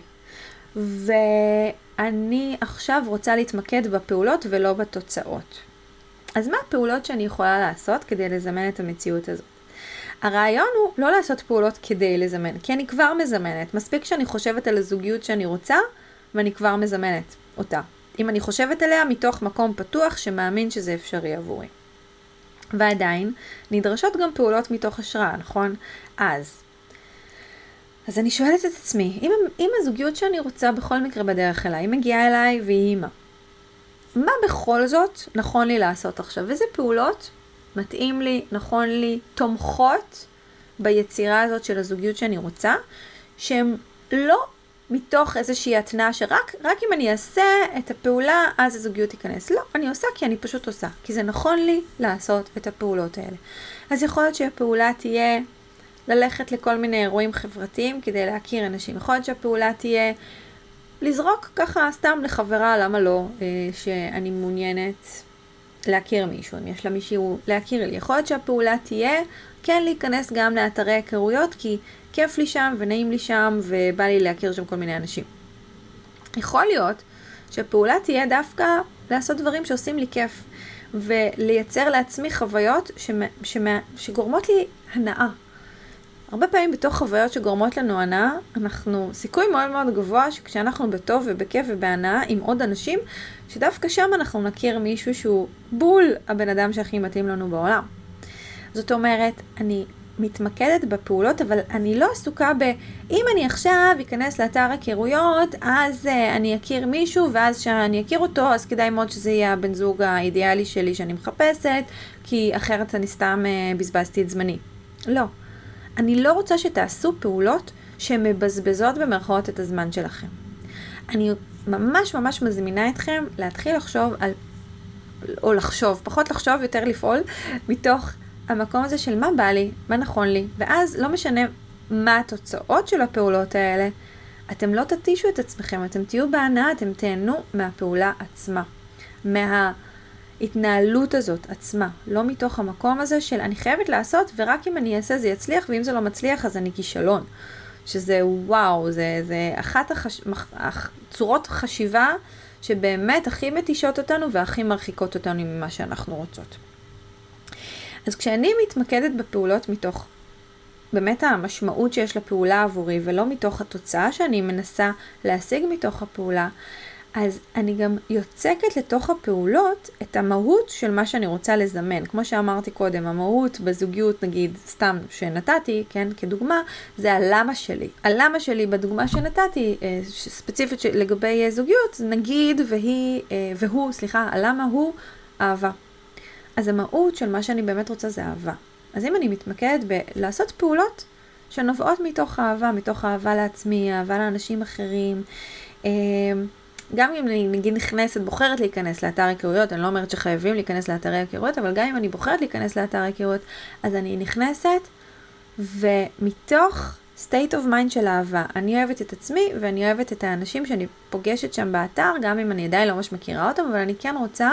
ואני עכשיו רוצה להתמקד בפעולות ולא בתוצאות. אז מה הפעולות שאני יכולה לעשות כדי לזמן את המציאות הזאת? הרעיון הוא לא לעשות פעולות כדי לזמן, כי אני כבר מזמנת. מספיק שאני חושבת על הזוגיות שאני רוצה, ואני כבר מזמנת אותה. אם אני חושבת עליה מתוך מקום פתוח שמאמין שזה אפשרי עבורי. ועדיין, נדרשות גם פעולות מתוך השראה, נכון? אז, אז אני שואלת את עצמי, אם, אם הזוגיות שאני רוצה בכל מקרה בדרך אליי, היא מגיעה אליי והיא אימא, מה בכל זאת נכון לי לעשות עכשיו? איזה פעולות מתאים לי, נכון לי, תומכות ביצירה הזאת של הזוגיות שאני רוצה, שהן לא מתוך איזושהי התנאה שרק אם אני אעשה את הפעולה, אז הזוגיות תיכנס. לא, אני עושה כי אני פשוט עושה. כי זה נכון לי לעשות את הפעולות האלה. אז יכול להיות שהפעולה תהיה ללכת לכל מיני אירועים חברתיים כדי להכיר אנשים. יכול להיות שהפעולה תהיה לזרוק ככה סתם לחברה, למה לא, אה, שאני מעוניינת להכיר מישהו, אם יש לה מישהו להכיר לי. יכול להיות שהפעולה תהיה כן להיכנס גם לאתרי היכרויות, כי כיף לי שם ונעים לי שם ובא לי להכיר שם כל מיני אנשים. יכול להיות שהפעולה תהיה דווקא לעשות דברים שעושים לי כיף, ולייצר לעצמי חוויות שמה, שמה, שגורמות לי הנאה. הרבה פעמים בתוך חוויות שגורמות לנו הנאה, אנחנו, סיכוי מאוד מאוד גבוה שכשאנחנו בטוב ובכיף ובהנאה עם עוד אנשים, שדווקא שם אנחנו נכיר מישהו שהוא בול הבן אדם שהכי מתאים לנו בעולם. זאת אומרת, אני מתמקדת בפעולות, אבל אני לא עסוקה ב... אם אני עכשיו אכנס לאתר היכרויות, אז uh, אני אכיר מישהו, ואז כשאני אכיר אותו, אז כדאי מאוד שזה יהיה הבן זוג האידיאלי שלי שאני מחפשת, כי אחרת אני סתם uh, בזבזתי את זמני. לא. אני לא רוצה שתעשו פעולות שמבזבזות במרכאות את הזמן שלכם. אני ממש ממש מזמינה אתכם להתחיל לחשוב על, או לחשוב, פחות לחשוב, יותר לפעול, מתוך המקום הזה של מה בא לי, מה נכון לי, ואז לא משנה מה התוצאות של הפעולות האלה, אתם לא תתישו את עצמכם, אתם תהיו בהנאה, אתם תהנו מהפעולה עצמה. מההתנהלות הזאת עצמה, לא מתוך המקום הזה של אני חייבת לעשות ורק אם אני אעשה זה יצליח ואם זה לא מצליח אז אני כישלון. שזה וואו, זה, זה אחת החש... צורות חשיבה שבאמת הכי מתישות אותנו והכי מרחיקות אותנו ממה שאנחנו רוצות. אז כשאני מתמקדת בפעולות מתוך באמת המשמעות שיש לפעולה עבורי ולא מתוך התוצאה שאני מנסה להשיג מתוך הפעולה, אז אני גם יוצקת לתוך הפעולות את המהות של מה שאני רוצה לזמן. כמו שאמרתי קודם, המהות בזוגיות, נגיד, סתם שנתתי, כן, כדוגמה, זה הלמה שלי. הלמה שלי בדוגמה שנתתי, אה, ספציפית לגבי אה, זוגיות, נגיד והיא, אה, והוא, סליחה, הלמה הוא אהבה. אז המהות של מה שאני באמת רוצה זה אהבה. אז אם אני מתמקדת בלעשות פעולות שנובעות מתוך אהבה, מתוך אהבה לעצמי, אהבה לאנשים אחרים, גם אם אני נגיד נכנסת, בוחרת להיכנס לאתר היכרויות, אני לא אומרת שחייבים להיכנס לאתרי היכרויות, אבל גם אם אני בוחרת להיכנס לאתר היכרויות, אז אני נכנסת, ומתוך state of mind של אהבה, אני אוהבת את עצמי ואני אוהבת את האנשים שאני פוגשת שם באתר, גם אם אני עדיין לא ממש מכירה אותם, אבל אני כן רוצה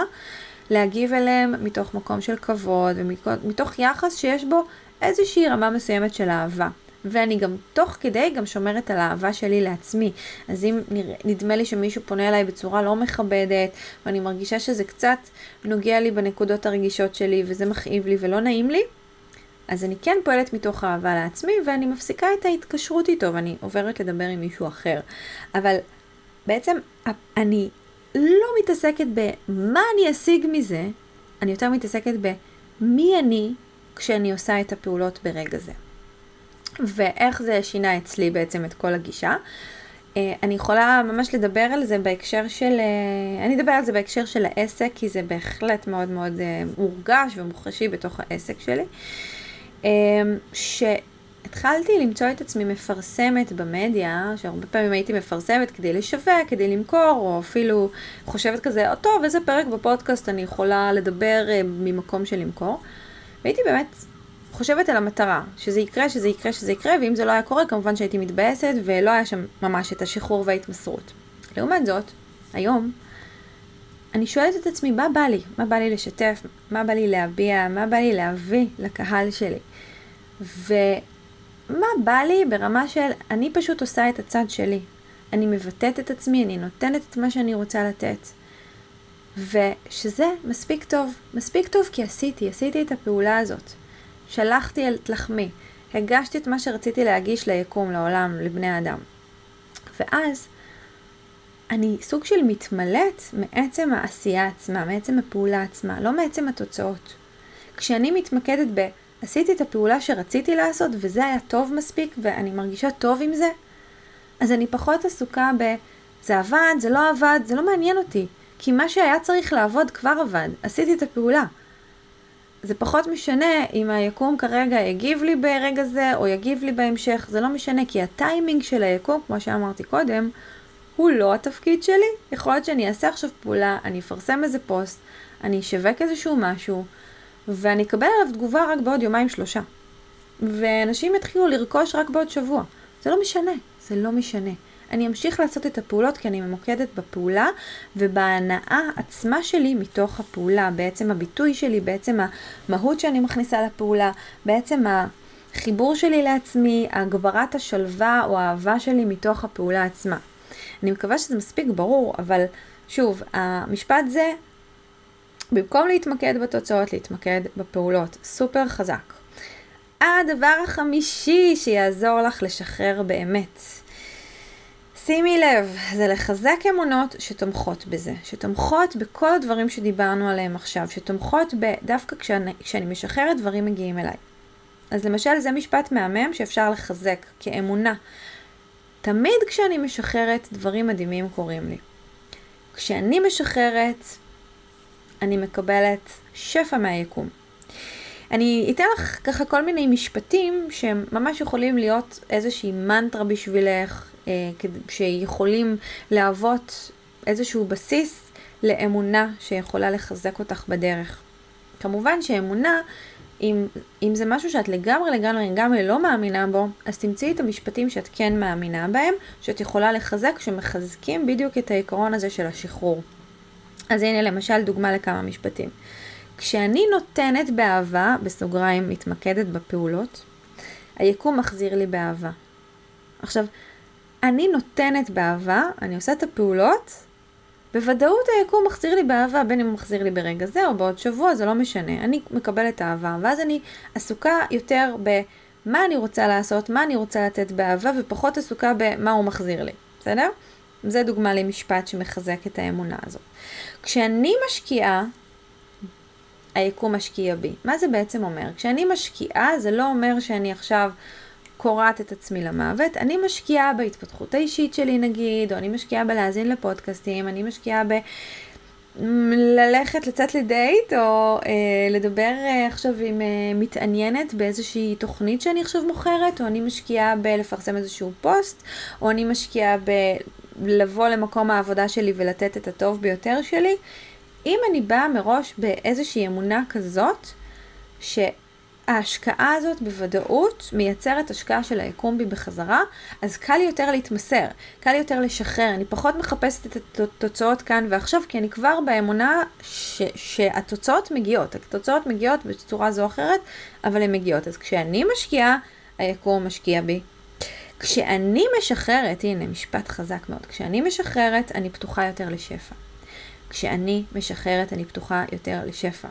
להגיב אליהם מתוך מקום של כבוד ומתוך יחס שיש בו איזושהי רמה מסוימת של אהבה. ואני גם תוך כדי גם שומרת על האהבה שלי לעצמי. אז אם נדמה לי שמישהו פונה אליי בצורה לא מכבדת, ואני מרגישה שזה קצת נוגע לי בנקודות הרגישות שלי, וזה מכאיב לי ולא נעים לי, אז אני כן פועלת מתוך אהבה לעצמי, ואני מפסיקה את ההתקשרות איתו, ואני עוברת לדבר עם מישהו אחר. אבל בעצם אני לא מתעסקת במה אני אשיג מזה, אני יותר מתעסקת במי אני כשאני עושה את הפעולות ברגע זה. ואיך זה שינה אצלי בעצם את כל הגישה. אה, אני יכולה ממש לדבר על זה בהקשר של, אה, אני אדבר על זה בהקשר של העסק, כי זה בהחלט מאוד מאוד אה, מורגש ומוחשי בתוך העסק שלי. שהתחלתי למצוא את עצמי מפרסמת במדיה, שהרבה פעמים הייתי מפרסמת כדי לשווק, כדי למכור, או אפילו חושבת כזה, טוב, איזה פרק בפודקאסט אני יכולה לדבר ממקום של למכור. והייתי באמת חושבת על המטרה, שזה יקרה, שזה יקרה, שזה יקרה, ואם זה לא היה קורה, כמובן שהייתי מתבאסת, ולא היה שם ממש את השחרור וההתמסרות. לעומת זאת, היום, אני שואלת את עצמי, מה בא לי? מה בא לי לשתף? מה בא לי להביע? מה בא לי להביא לקהל שלי? ומה בא לי ברמה של, אני פשוט עושה את הצד שלי. אני מבטאת את עצמי, אני נותנת את מה שאני רוצה לתת. ושזה מספיק טוב. מספיק טוב כי עשיתי, עשיתי את הפעולה הזאת. שלחתי את לחמי, הגשתי את מה שרציתי להגיש ליקום, לעולם, לבני האדם. ואז אני סוג של מתמלאת מעצם העשייה עצמה, מעצם הפעולה עצמה, לא מעצם התוצאות. כשאני מתמקדת ב... עשיתי את הפעולה שרציתי לעשות וזה היה טוב מספיק ואני מרגישה טוב עם זה, אז אני פחות עסוקה ב... זה עבד, זה לא עבד, זה לא מעניין אותי. כי מה שהיה צריך לעבוד כבר עבד, עשיתי את הפעולה. זה פחות משנה אם היקום כרגע יגיב לי ברגע זה או יגיב לי בהמשך, זה לא משנה, כי הטיימינג של היקום, כמו שאמרתי קודם, הוא לא התפקיד שלי. יכול להיות שאני אעשה עכשיו פעולה, אני אפרסם איזה פוסט, אני אשווק איזשהו משהו, ואני אקבל עליו תגובה רק בעוד יומיים שלושה. ואנשים יתחילו לרכוש רק בעוד שבוע. זה לא משנה, זה לא משנה. אני אמשיך לעשות את הפעולות כי אני ממוקדת בפעולה ובהנאה עצמה שלי מתוך הפעולה, בעצם הביטוי שלי, בעצם המהות שאני מכניסה לפעולה, בעצם החיבור שלי לעצמי, הגברת השלווה או האהבה שלי מתוך הפעולה עצמה. אני מקווה שזה מספיק ברור, אבל שוב, המשפט זה, במקום להתמקד בתוצאות, להתמקד בפעולות. סופר חזק. הדבר החמישי שיעזור לך לשחרר באמת. שימי לב, זה לחזק אמונות שתומכות בזה, שתומכות בכל הדברים שדיברנו עליהם עכשיו, שתומכות ב... דווקא כשאני, כשאני משחררת דברים מגיעים אליי. אז למשל זה משפט מהמם שאפשר לחזק כאמונה. תמיד כשאני משחררת דברים מדהימים קורים לי. כשאני משחררת, אני מקבלת שפע מהיקום. אני אתן לך ככה כל מיני משפטים שהם ממש יכולים להיות איזושהי מנטרה בשבילך, שיכולים להוות איזשהו בסיס לאמונה שיכולה לחזק אותך בדרך. כמובן שאמונה, אם, אם זה משהו שאת לגמרי לגמרי לגמרי לא מאמינה בו, אז תמצאי את המשפטים שאת כן מאמינה בהם, שאת יכולה לחזק, שמחזקים בדיוק את העיקרון הזה של השחרור. אז הנה למשל דוגמה לכמה משפטים. כשאני נותנת באהבה, בסוגריים מתמקדת בפעולות, היקום מחזיר לי באהבה. עכשיו, אני נותנת באהבה, אני עושה את הפעולות, בוודאות היקום מחזיר לי באהבה, בין אם הוא מחזיר לי ברגע זה או בעוד שבוע, זה לא משנה. אני מקבלת אהבה, ואז אני עסוקה יותר במה אני רוצה לעשות, מה אני רוצה לתת באהבה, ופחות עסוקה במה הוא מחזיר לי, בסדר? זה דוגמה למשפט שמחזק את האמונה הזאת. כשאני משקיעה, היקום משקיע בי. מה זה בעצם אומר? כשאני משקיעה, זה לא אומר שאני עכשיו קורעת את עצמי למוות, אני משקיעה בהתפתחות האישית שלי נגיד, או אני משקיעה בלהאזין לפודקאסטים, אני משקיעה ב... ללכת, לצאת לדייט, או אה, לדבר אה, עכשיו עם אה, מתעניינת באיזושהי תוכנית שאני עכשיו מוכרת, או אני משקיעה בלפרסם איזשהו פוסט, או אני משקיעה לבוא למקום העבודה שלי ולתת את הטוב ביותר שלי. אם אני באה מראש באיזושהי אמונה כזאת, שההשקעה הזאת בוודאות מייצרת השקעה של היקום בי בחזרה, אז קל יותר להתמסר, קל יותר לשחרר, אני פחות מחפשת את התוצאות כאן ועכשיו, כי אני כבר באמונה ש- שהתוצאות מגיעות, התוצאות מגיעות בצורה זו או אחרת, אבל הן מגיעות. אז כשאני משקיעה, היקום משקיע בי. כשאני משחררת, הנה משפט חזק מאוד, כשאני משחררת אני פתוחה יותר לשפע. כשאני משחררת אני פתוחה יותר לשפע.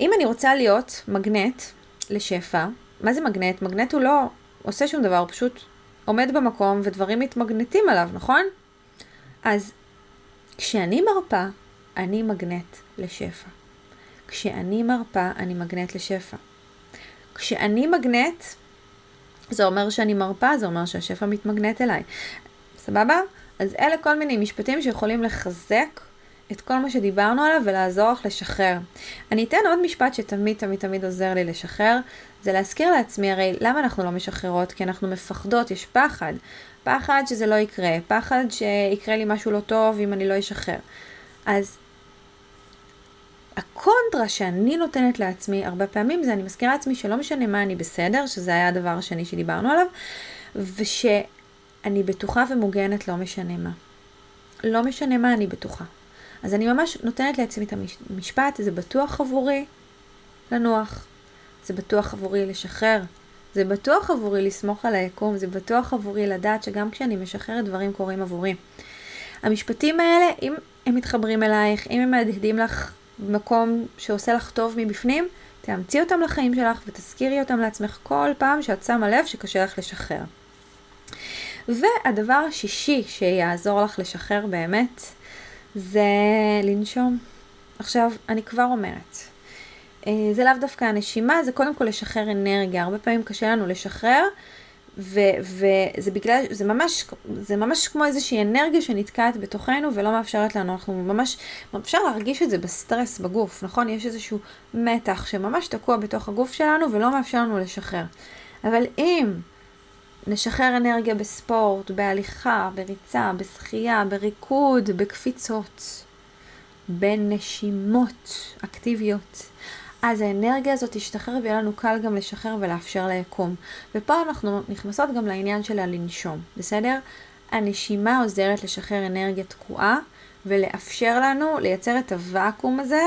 אם אני רוצה להיות מגנט לשפע, מה זה מגנט? מגנט הוא לא עושה שום דבר, הוא פשוט עומד במקום ודברים מתמגנטים עליו, נכון? אז כשאני מרפה, אני מגנט לשפע. כשאני מרפה, אני מגנט לשפע. כשאני מגנט, זה אומר שאני מרפה, זה אומר שהשפע מתמגנט אליי. סבבה? אז אלה כל מיני משפטים שיכולים לחזק את כל מה שדיברנו עליו ולעזור לך לשחרר. אני אתן עוד משפט שתמיד תמיד תמיד עוזר לי לשחרר, זה להזכיר לעצמי, הרי למה אנחנו לא משחררות? כי אנחנו מפחדות, יש פחד. פחד שזה לא יקרה, פחד שיקרה לי משהו לא טוב אם אני לא אשחרר. אז הקונטרה שאני נותנת לעצמי הרבה פעמים זה אני מזכירה לעצמי שלא משנה מה אני בסדר, שזה היה הדבר השני שדיברנו עליו, ושאני בטוחה ומוגנת לא משנה מה. לא משנה מה אני בטוחה. אז אני ממש נותנת לעצמי את המשפט, זה בטוח עבורי לנוח, זה בטוח עבורי לשחרר, זה בטוח עבורי לסמוך על היקום, זה בטוח עבורי לדעת שגם כשאני משחררת דברים קורים עבורי. המשפטים האלה, אם הם מתחברים אלייך, אם הם מהדהדים לך במקום שעושה לך טוב מבפנים, תאמצי אותם לחיים שלך ותזכירי אותם לעצמך כל פעם שאת שמה לב שקשה לך לשחרר. והדבר השישי שיעזור לך לשחרר באמת, זה לנשום. עכשיו, אני כבר אומרת, אה, זה לאו דווקא הנשימה, זה קודם כל לשחרר אנרגיה. הרבה פעמים קשה לנו לשחרר, וזה בגלל, זה ממש, זה ממש כמו איזושהי אנרגיה שנתקעת בתוכנו ולא מאפשרת לנו, אנחנו ממש, אפשר להרגיש את זה בסטרס בגוף, נכון? יש איזשהו מתח שממש תקוע בתוך הגוף שלנו ולא מאפשר לנו לשחרר. אבל אם נשחרר אנרגיה בספורט, בהליכה, בריצה, בשחייה, בריקוד, בקפיצות, בנשימות אקטיביות. אז האנרגיה הזאת תשתחרר ויהיה לנו קל גם לשחרר ולאפשר ליקום. ופה אנחנו נכנסות גם לעניין של הלנשום, בסדר? הנשימה עוזרת לשחרר אנרגיה תקועה ולאפשר לנו לייצר את הוואקום הזה,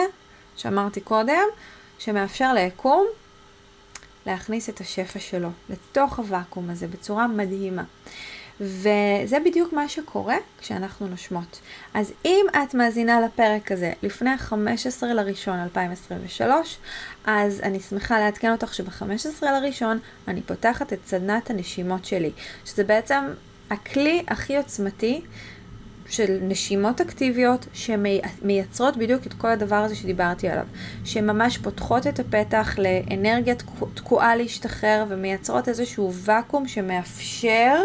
שאמרתי קודם, שמאפשר ליקום להכניס את השפע שלו לתוך הוואקום הזה בצורה מדהימה. וזה בדיוק מה שקורה כשאנחנו נושמות. אז אם את מאזינה לפרק הזה לפני ה-15 לראשון 2023, אז אני שמחה לעדכן אותך שב-15 לראשון אני פותחת את סדנת הנשימות שלי, שזה בעצם הכלי הכי עוצמתי של נשימות אקטיביות שמייצרות בדיוק את כל הדבר הזה שדיברתי עליו, שממש פותחות את הפתח לאנרגיה תקועה להשתחרר ומייצרות איזשהו ואקום שמאפשר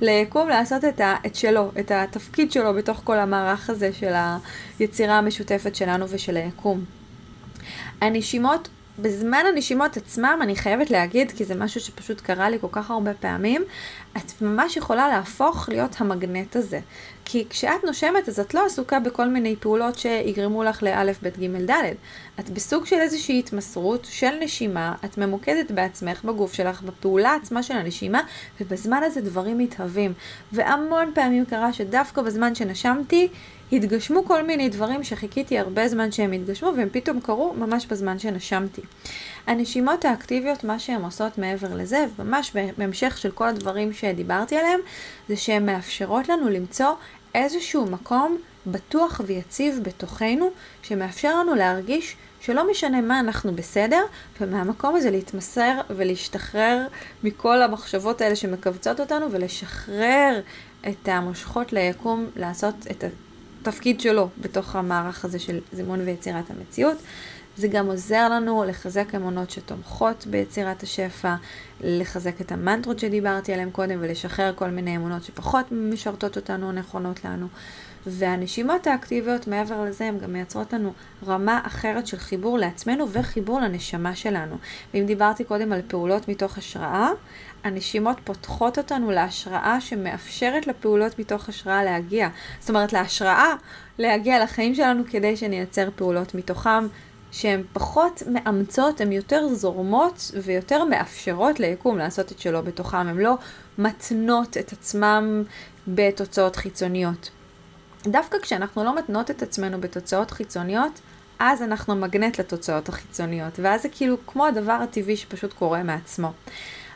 ליקום לעשות את, ה, את שלו, את התפקיד שלו בתוך כל המערך הזה של היצירה המשותפת שלנו ושל היקום. הנשימות בזמן הנשימות עצמם, אני חייבת להגיד, כי זה משהו שפשוט קרה לי כל כך הרבה פעמים, את ממש יכולה להפוך להיות המגנט הזה. כי כשאת נושמת, אז את לא עסוקה בכל מיני פעולות שיגרמו לך לאלף, בית, גימל, דלת. את בסוג של איזושהי התמסרות של נשימה, את ממוקדת בעצמך, בגוף שלך, בפעולה עצמה של הנשימה, ובזמן הזה דברים מתהווים. והמון פעמים קרה שדווקא בזמן שנשמתי, התגשמו כל מיני דברים שחיכיתי הרבה זמן שהם יתגשמו, והם פתאום קרו ממש בזמן שנשמתי. הנשימות האקטיביות, מה שהן עושות מעבר לזה, ממש בהמשך של כל הדברים שדיברתי עליהם, זה שהן מאפשרות לנו למצוא איזשהו מקום בטוח ויציב בתוכנו, שמאפשר לנו להרגיש שלא משנה מה אנחנו בסדר, ומהמקום הזה להתמסר ולהשתחרר מכל המחשבות האלה שמכווצות אותנו, ולשחרר את המושכות ליקום לעשות את התפקיד שלו בתוך המערך הזה של זימון ויצירת המציאות. זה גם עוזר לנו לחזק אמונות שתומכות ביצירת השפע, לחזק את המנטרות שדיברתי עליהן קודם ולשחרר כל מיני אמונות שפחות משרתות אותנו, נכונות לנו. והנשימות האקטיביות, מעבר לזה, הן גם מייצרות לנו רמה אחרת של חיבור לעצמנו וחיבור לנשמה שלנו. ואם דיברתי קודם על פעולות מתוך השראה, הנשימות פותחות אותנו להשראה שמאפשרת לפעולות מתוך השראה להגיע. זאת אומרת, להשראה להגיע לחיים שלנו כדי שנייצר פעולות מתוכם. שהן פחות מאמצות, הן יותר זורמות ויותר מאפשרות ליקום לעשות את שלו בתוכם, הן לא מתנות את עצמם בתוצאות חיצוניות. דווקא כשאנחנו לא מתנות את עצמנו בתוצאות חיצוניות, אז אנחנו מגנט לתוצאות החיצוניות, ואז זה כאילו כמו הדבר הטבעי שפשוט קורה מעצמו.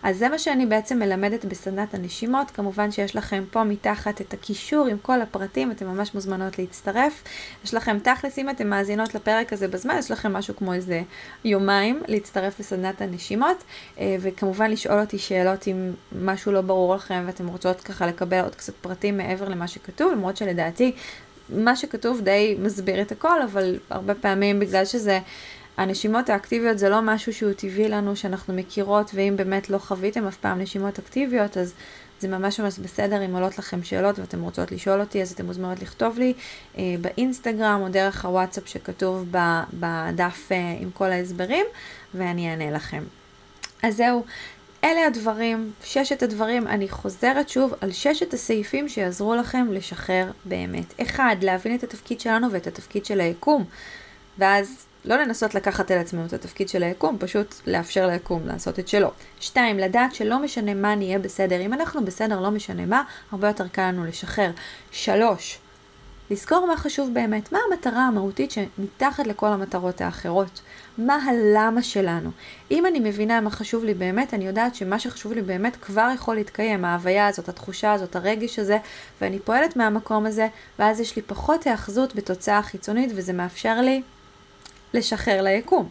אז זה מה שאני בעצם מלמדת בסדנת הנשימות. כמובן שיש לכם פה מתחת את הקישור עם כל הפרטים, אתן ממש מוזמנות להצטרף. יש לכם תכלס, אם אתן מאזינות לפרק הזה בזמן, יש לכם משהו כמו איזה יומיים להצטרף לסדנת הנשימות, אה, וכמובן לשאול אותי שאלות אם משהו לא ברור לכם ואתם רוצות ככה לקבל עוד קצת פרטים מעבר למה שכתוב, למרות שלדעתי מה שכתוב די מסביר את הכל, אבל הרבה פעמים בגלל שזה... הנשימות האקטיביות זה לא משהו שהוא טבעי לנו, שאנחנו מכירות, ואם באמת לא חוויתם אף פעם נשימות אקטיביות, אז זה ממש ממש בסדר אם עולות לכם שאלות ואתם רוצות לשאול אותי, אז אתם מוזמנות לכתוב לי אה, באינסטגרם או דרך הוואטסאפ שכתוב ב, בדף אה, עם כל ההסברים, ואני אענה לכם. אז זהו, אלה הדברים, ששת הדברים, אני חוזרת שוב על ששת הסעיפים שיעזרו לכם לשחרר באמת. אחד, להבין את התפקיד שלנו ואת התפקיד של היקום, ואז לא לנסות לקחת על עצמנו את התפקיד של היקום, פשוט לאפשר ליקום לעשות את שלו. שתיים, לדעת שלא משנה מה נהיה בסדר. אם אנחנו בסדר, לא משנה מה, הרבה יותר קל לנו לשחרר. שלוש, לזכור מה חשוב באמת, מה המטרה המהותית שמתחת לכל המטרות האחרות. מה הלמה שלנו. אם אני מבינה מה חשוב לי באמת, אני יודעת שמה שחשוב לי באמת כבר יכול להתקיים, ההוויה הזאת, התחושה הזאת, הרגש הזה, ואני פועלת מהמקום הזה, ואז יש לי פחות היאחזות בתוצאה חיצונית, וזה מאפשר לי לשחרר ליקום.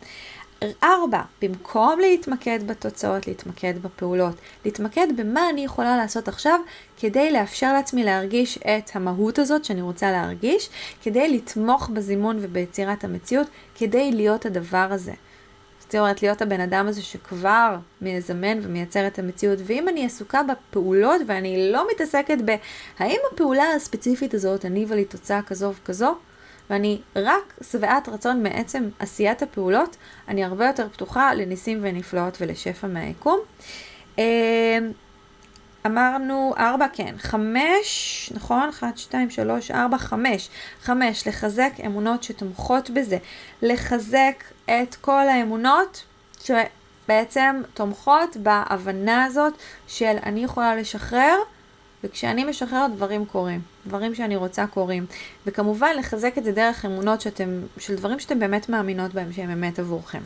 ארבע, במקום להתמקד בתוצאות, להתמקד בפעולות. להתמקד במה אני יכולה לעשות עכשיו כדי לאפשר לעצמי להרגיש את המהות הזאת שאני רוצה להרגיש, כדי לתמוך בזימון וביצירת המציאות, כדי להיות הדבר הזה. זאת אומרת, להיות הבן אדם הזה שכבר מזמן ומייצר את המציאות. ואם אני עסוקה בפעולות ואני לא מתעסקת בהאם הפעולה הספציפית הזאת הניבה לי תוצאה כזו וכזו, ואני רק שבעת רצון מעצם עשיית הפעולות, אני הרבה יותר פתוחה לניסים ונפלאות ולשפע מהיקום. אה, אמרנו ארבע, כן, חמש, נכון? אחת, שתיים, שלוש, ארבע, חמש. חמש, לחזק אמונות שתומכות בזה. לחזק את כל האמונות שבעצם תומכות בהבנה הזאת של אני יכולה לשחרר וכשאני משחררת דברים קורים, דברים שאני רוצה קורים. וכמובן לחזק את זה דרך אמונות שאתם, של דברים שאתם באמת מאמינות בהם שהם אמת עבורכם.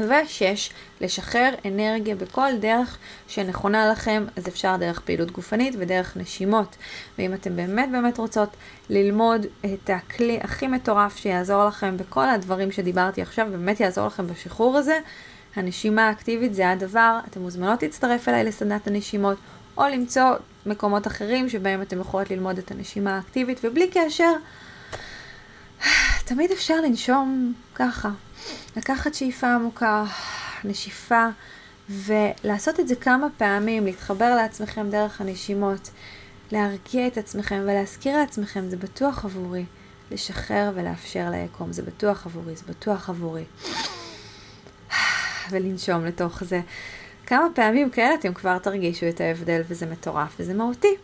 ושש, לשחרר אנרגיה בכל דרך שנכונה לכם, אז אפשר דרך פעילות גופנית ודרך נשימות. ואם אתם באמת באמת רוצות ללמוד את הכלי הכי מטורף שיעזור לכם בכל הדברים שדיברתי עכשיו, באמת יעזור לכם בשחרור הזה, הנשימה האקטיבית זה הדבר, אתם מוזמנות להצטרף אליי לסדנת הנשימות, או למצוא מקומות אחרים שבהם אתם יכולות ללמוד את הנשימה האקטיבית, ובלי קשר, תמיד אפשר לנשום ככה, לקחת שאיפה עמוקה, נשיפה, ולעשות את זה כמה פעמים, להתחבר לעצמכם דרך הנשימות, להרגיע את עצמכם ולהזכיר לעצמכם, זה בטוח עבורי. לשחרר ולאפשר ליקום, זה בטוח עבורי, זה בטוח עבורי. ולנשום לתוך זה. כמה פעמים כאלה אתם כבר תרגישו את ההבדל וזה מטורף וזה מהותי.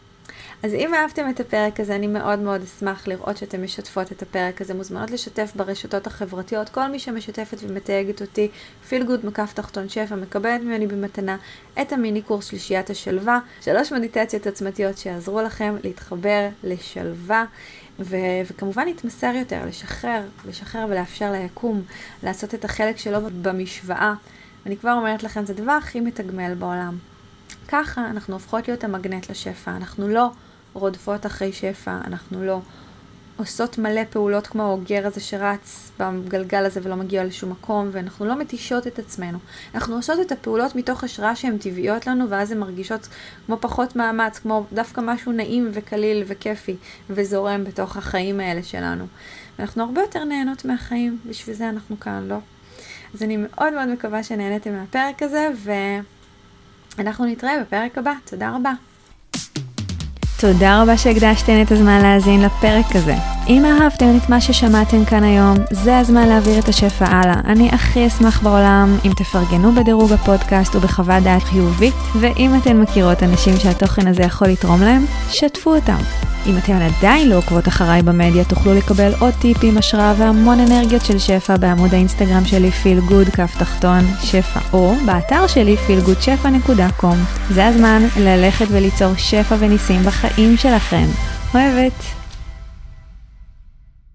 אז אם אהבתם את הפרק הזה, אני מאוד מאוד אשמח לראות שאתם משתפות את הפרק הזה. מוזמנות לשתף ברשתות החברתיות. כל מי שמשתפת ומתייגת אותי, פיל גוד מקף תחתון שפע, מקבלת ממני במתנה את המיני קורס שלישיית השלווה. שלוש מדיטציות עצמתיות שיעזרו לכם להתחבר לשלווה. ו- וכמובן להתמסר יותר, לשחרר, לשחרר ולאפשר ליקום לעשות את החלק שלו במשוואה. ואני כבר אומרת לכם, זה הדבר הכי מתגמל בעולם. ככה אנחנו הופכות להיות המגנט לשפע. אנחנו לא רודפות אחרי שפע, אנחנו לא עושות מלא פעולות כמו האוגר הזה שרץ בגלגל הזה ולא מגיע לשום מקום, ואנחנו לא מתישות את עצמנו. אנחנו עושות את הפעולות מתוך השראה שהן טבעיות לנו, ואז הן מרגישות כמו פחות מאמץ, כמו דווקא משהו נעים וקליל וכיפי וזורם בתוך החיים האלה שלנו. ואנחנו הרבה יותר נהנות מהחיים, בשביל זה אנחנו כאן, לא? אז אני מאוד מאוד מקווה שנהניתם מהפרק הזה, ואנחנו נתראה בפרק הבא. תודה רבה. תודה רבה שהקדשתן את הזמן להאזין לפרק הזה. אם אהבתם את מה ששמעתם כאן היום, זה הזמן להעביר את השפע הלאה. אני הכי אשמח בעולם אם תפרגנו בדירוג הפודקאסט ובחוות דעת חיובית, ואם אתן מכירות אנשים שהתוכן הזה יכול לתרום להם, שתפו אותם. אם אתן עדיין לא עוקבות אחריי במדיה, תוכלו לקבל עוד טיפים, השראה והמון אנרגיות של שפע בעמוד האינסטגרם שלי פיל גוד כף תחתון שפע, או באתר שלי feelgoodשפע.com. זה הזמן ללכת וליצור שפע וניסים בחיים שלכם. אוהבת.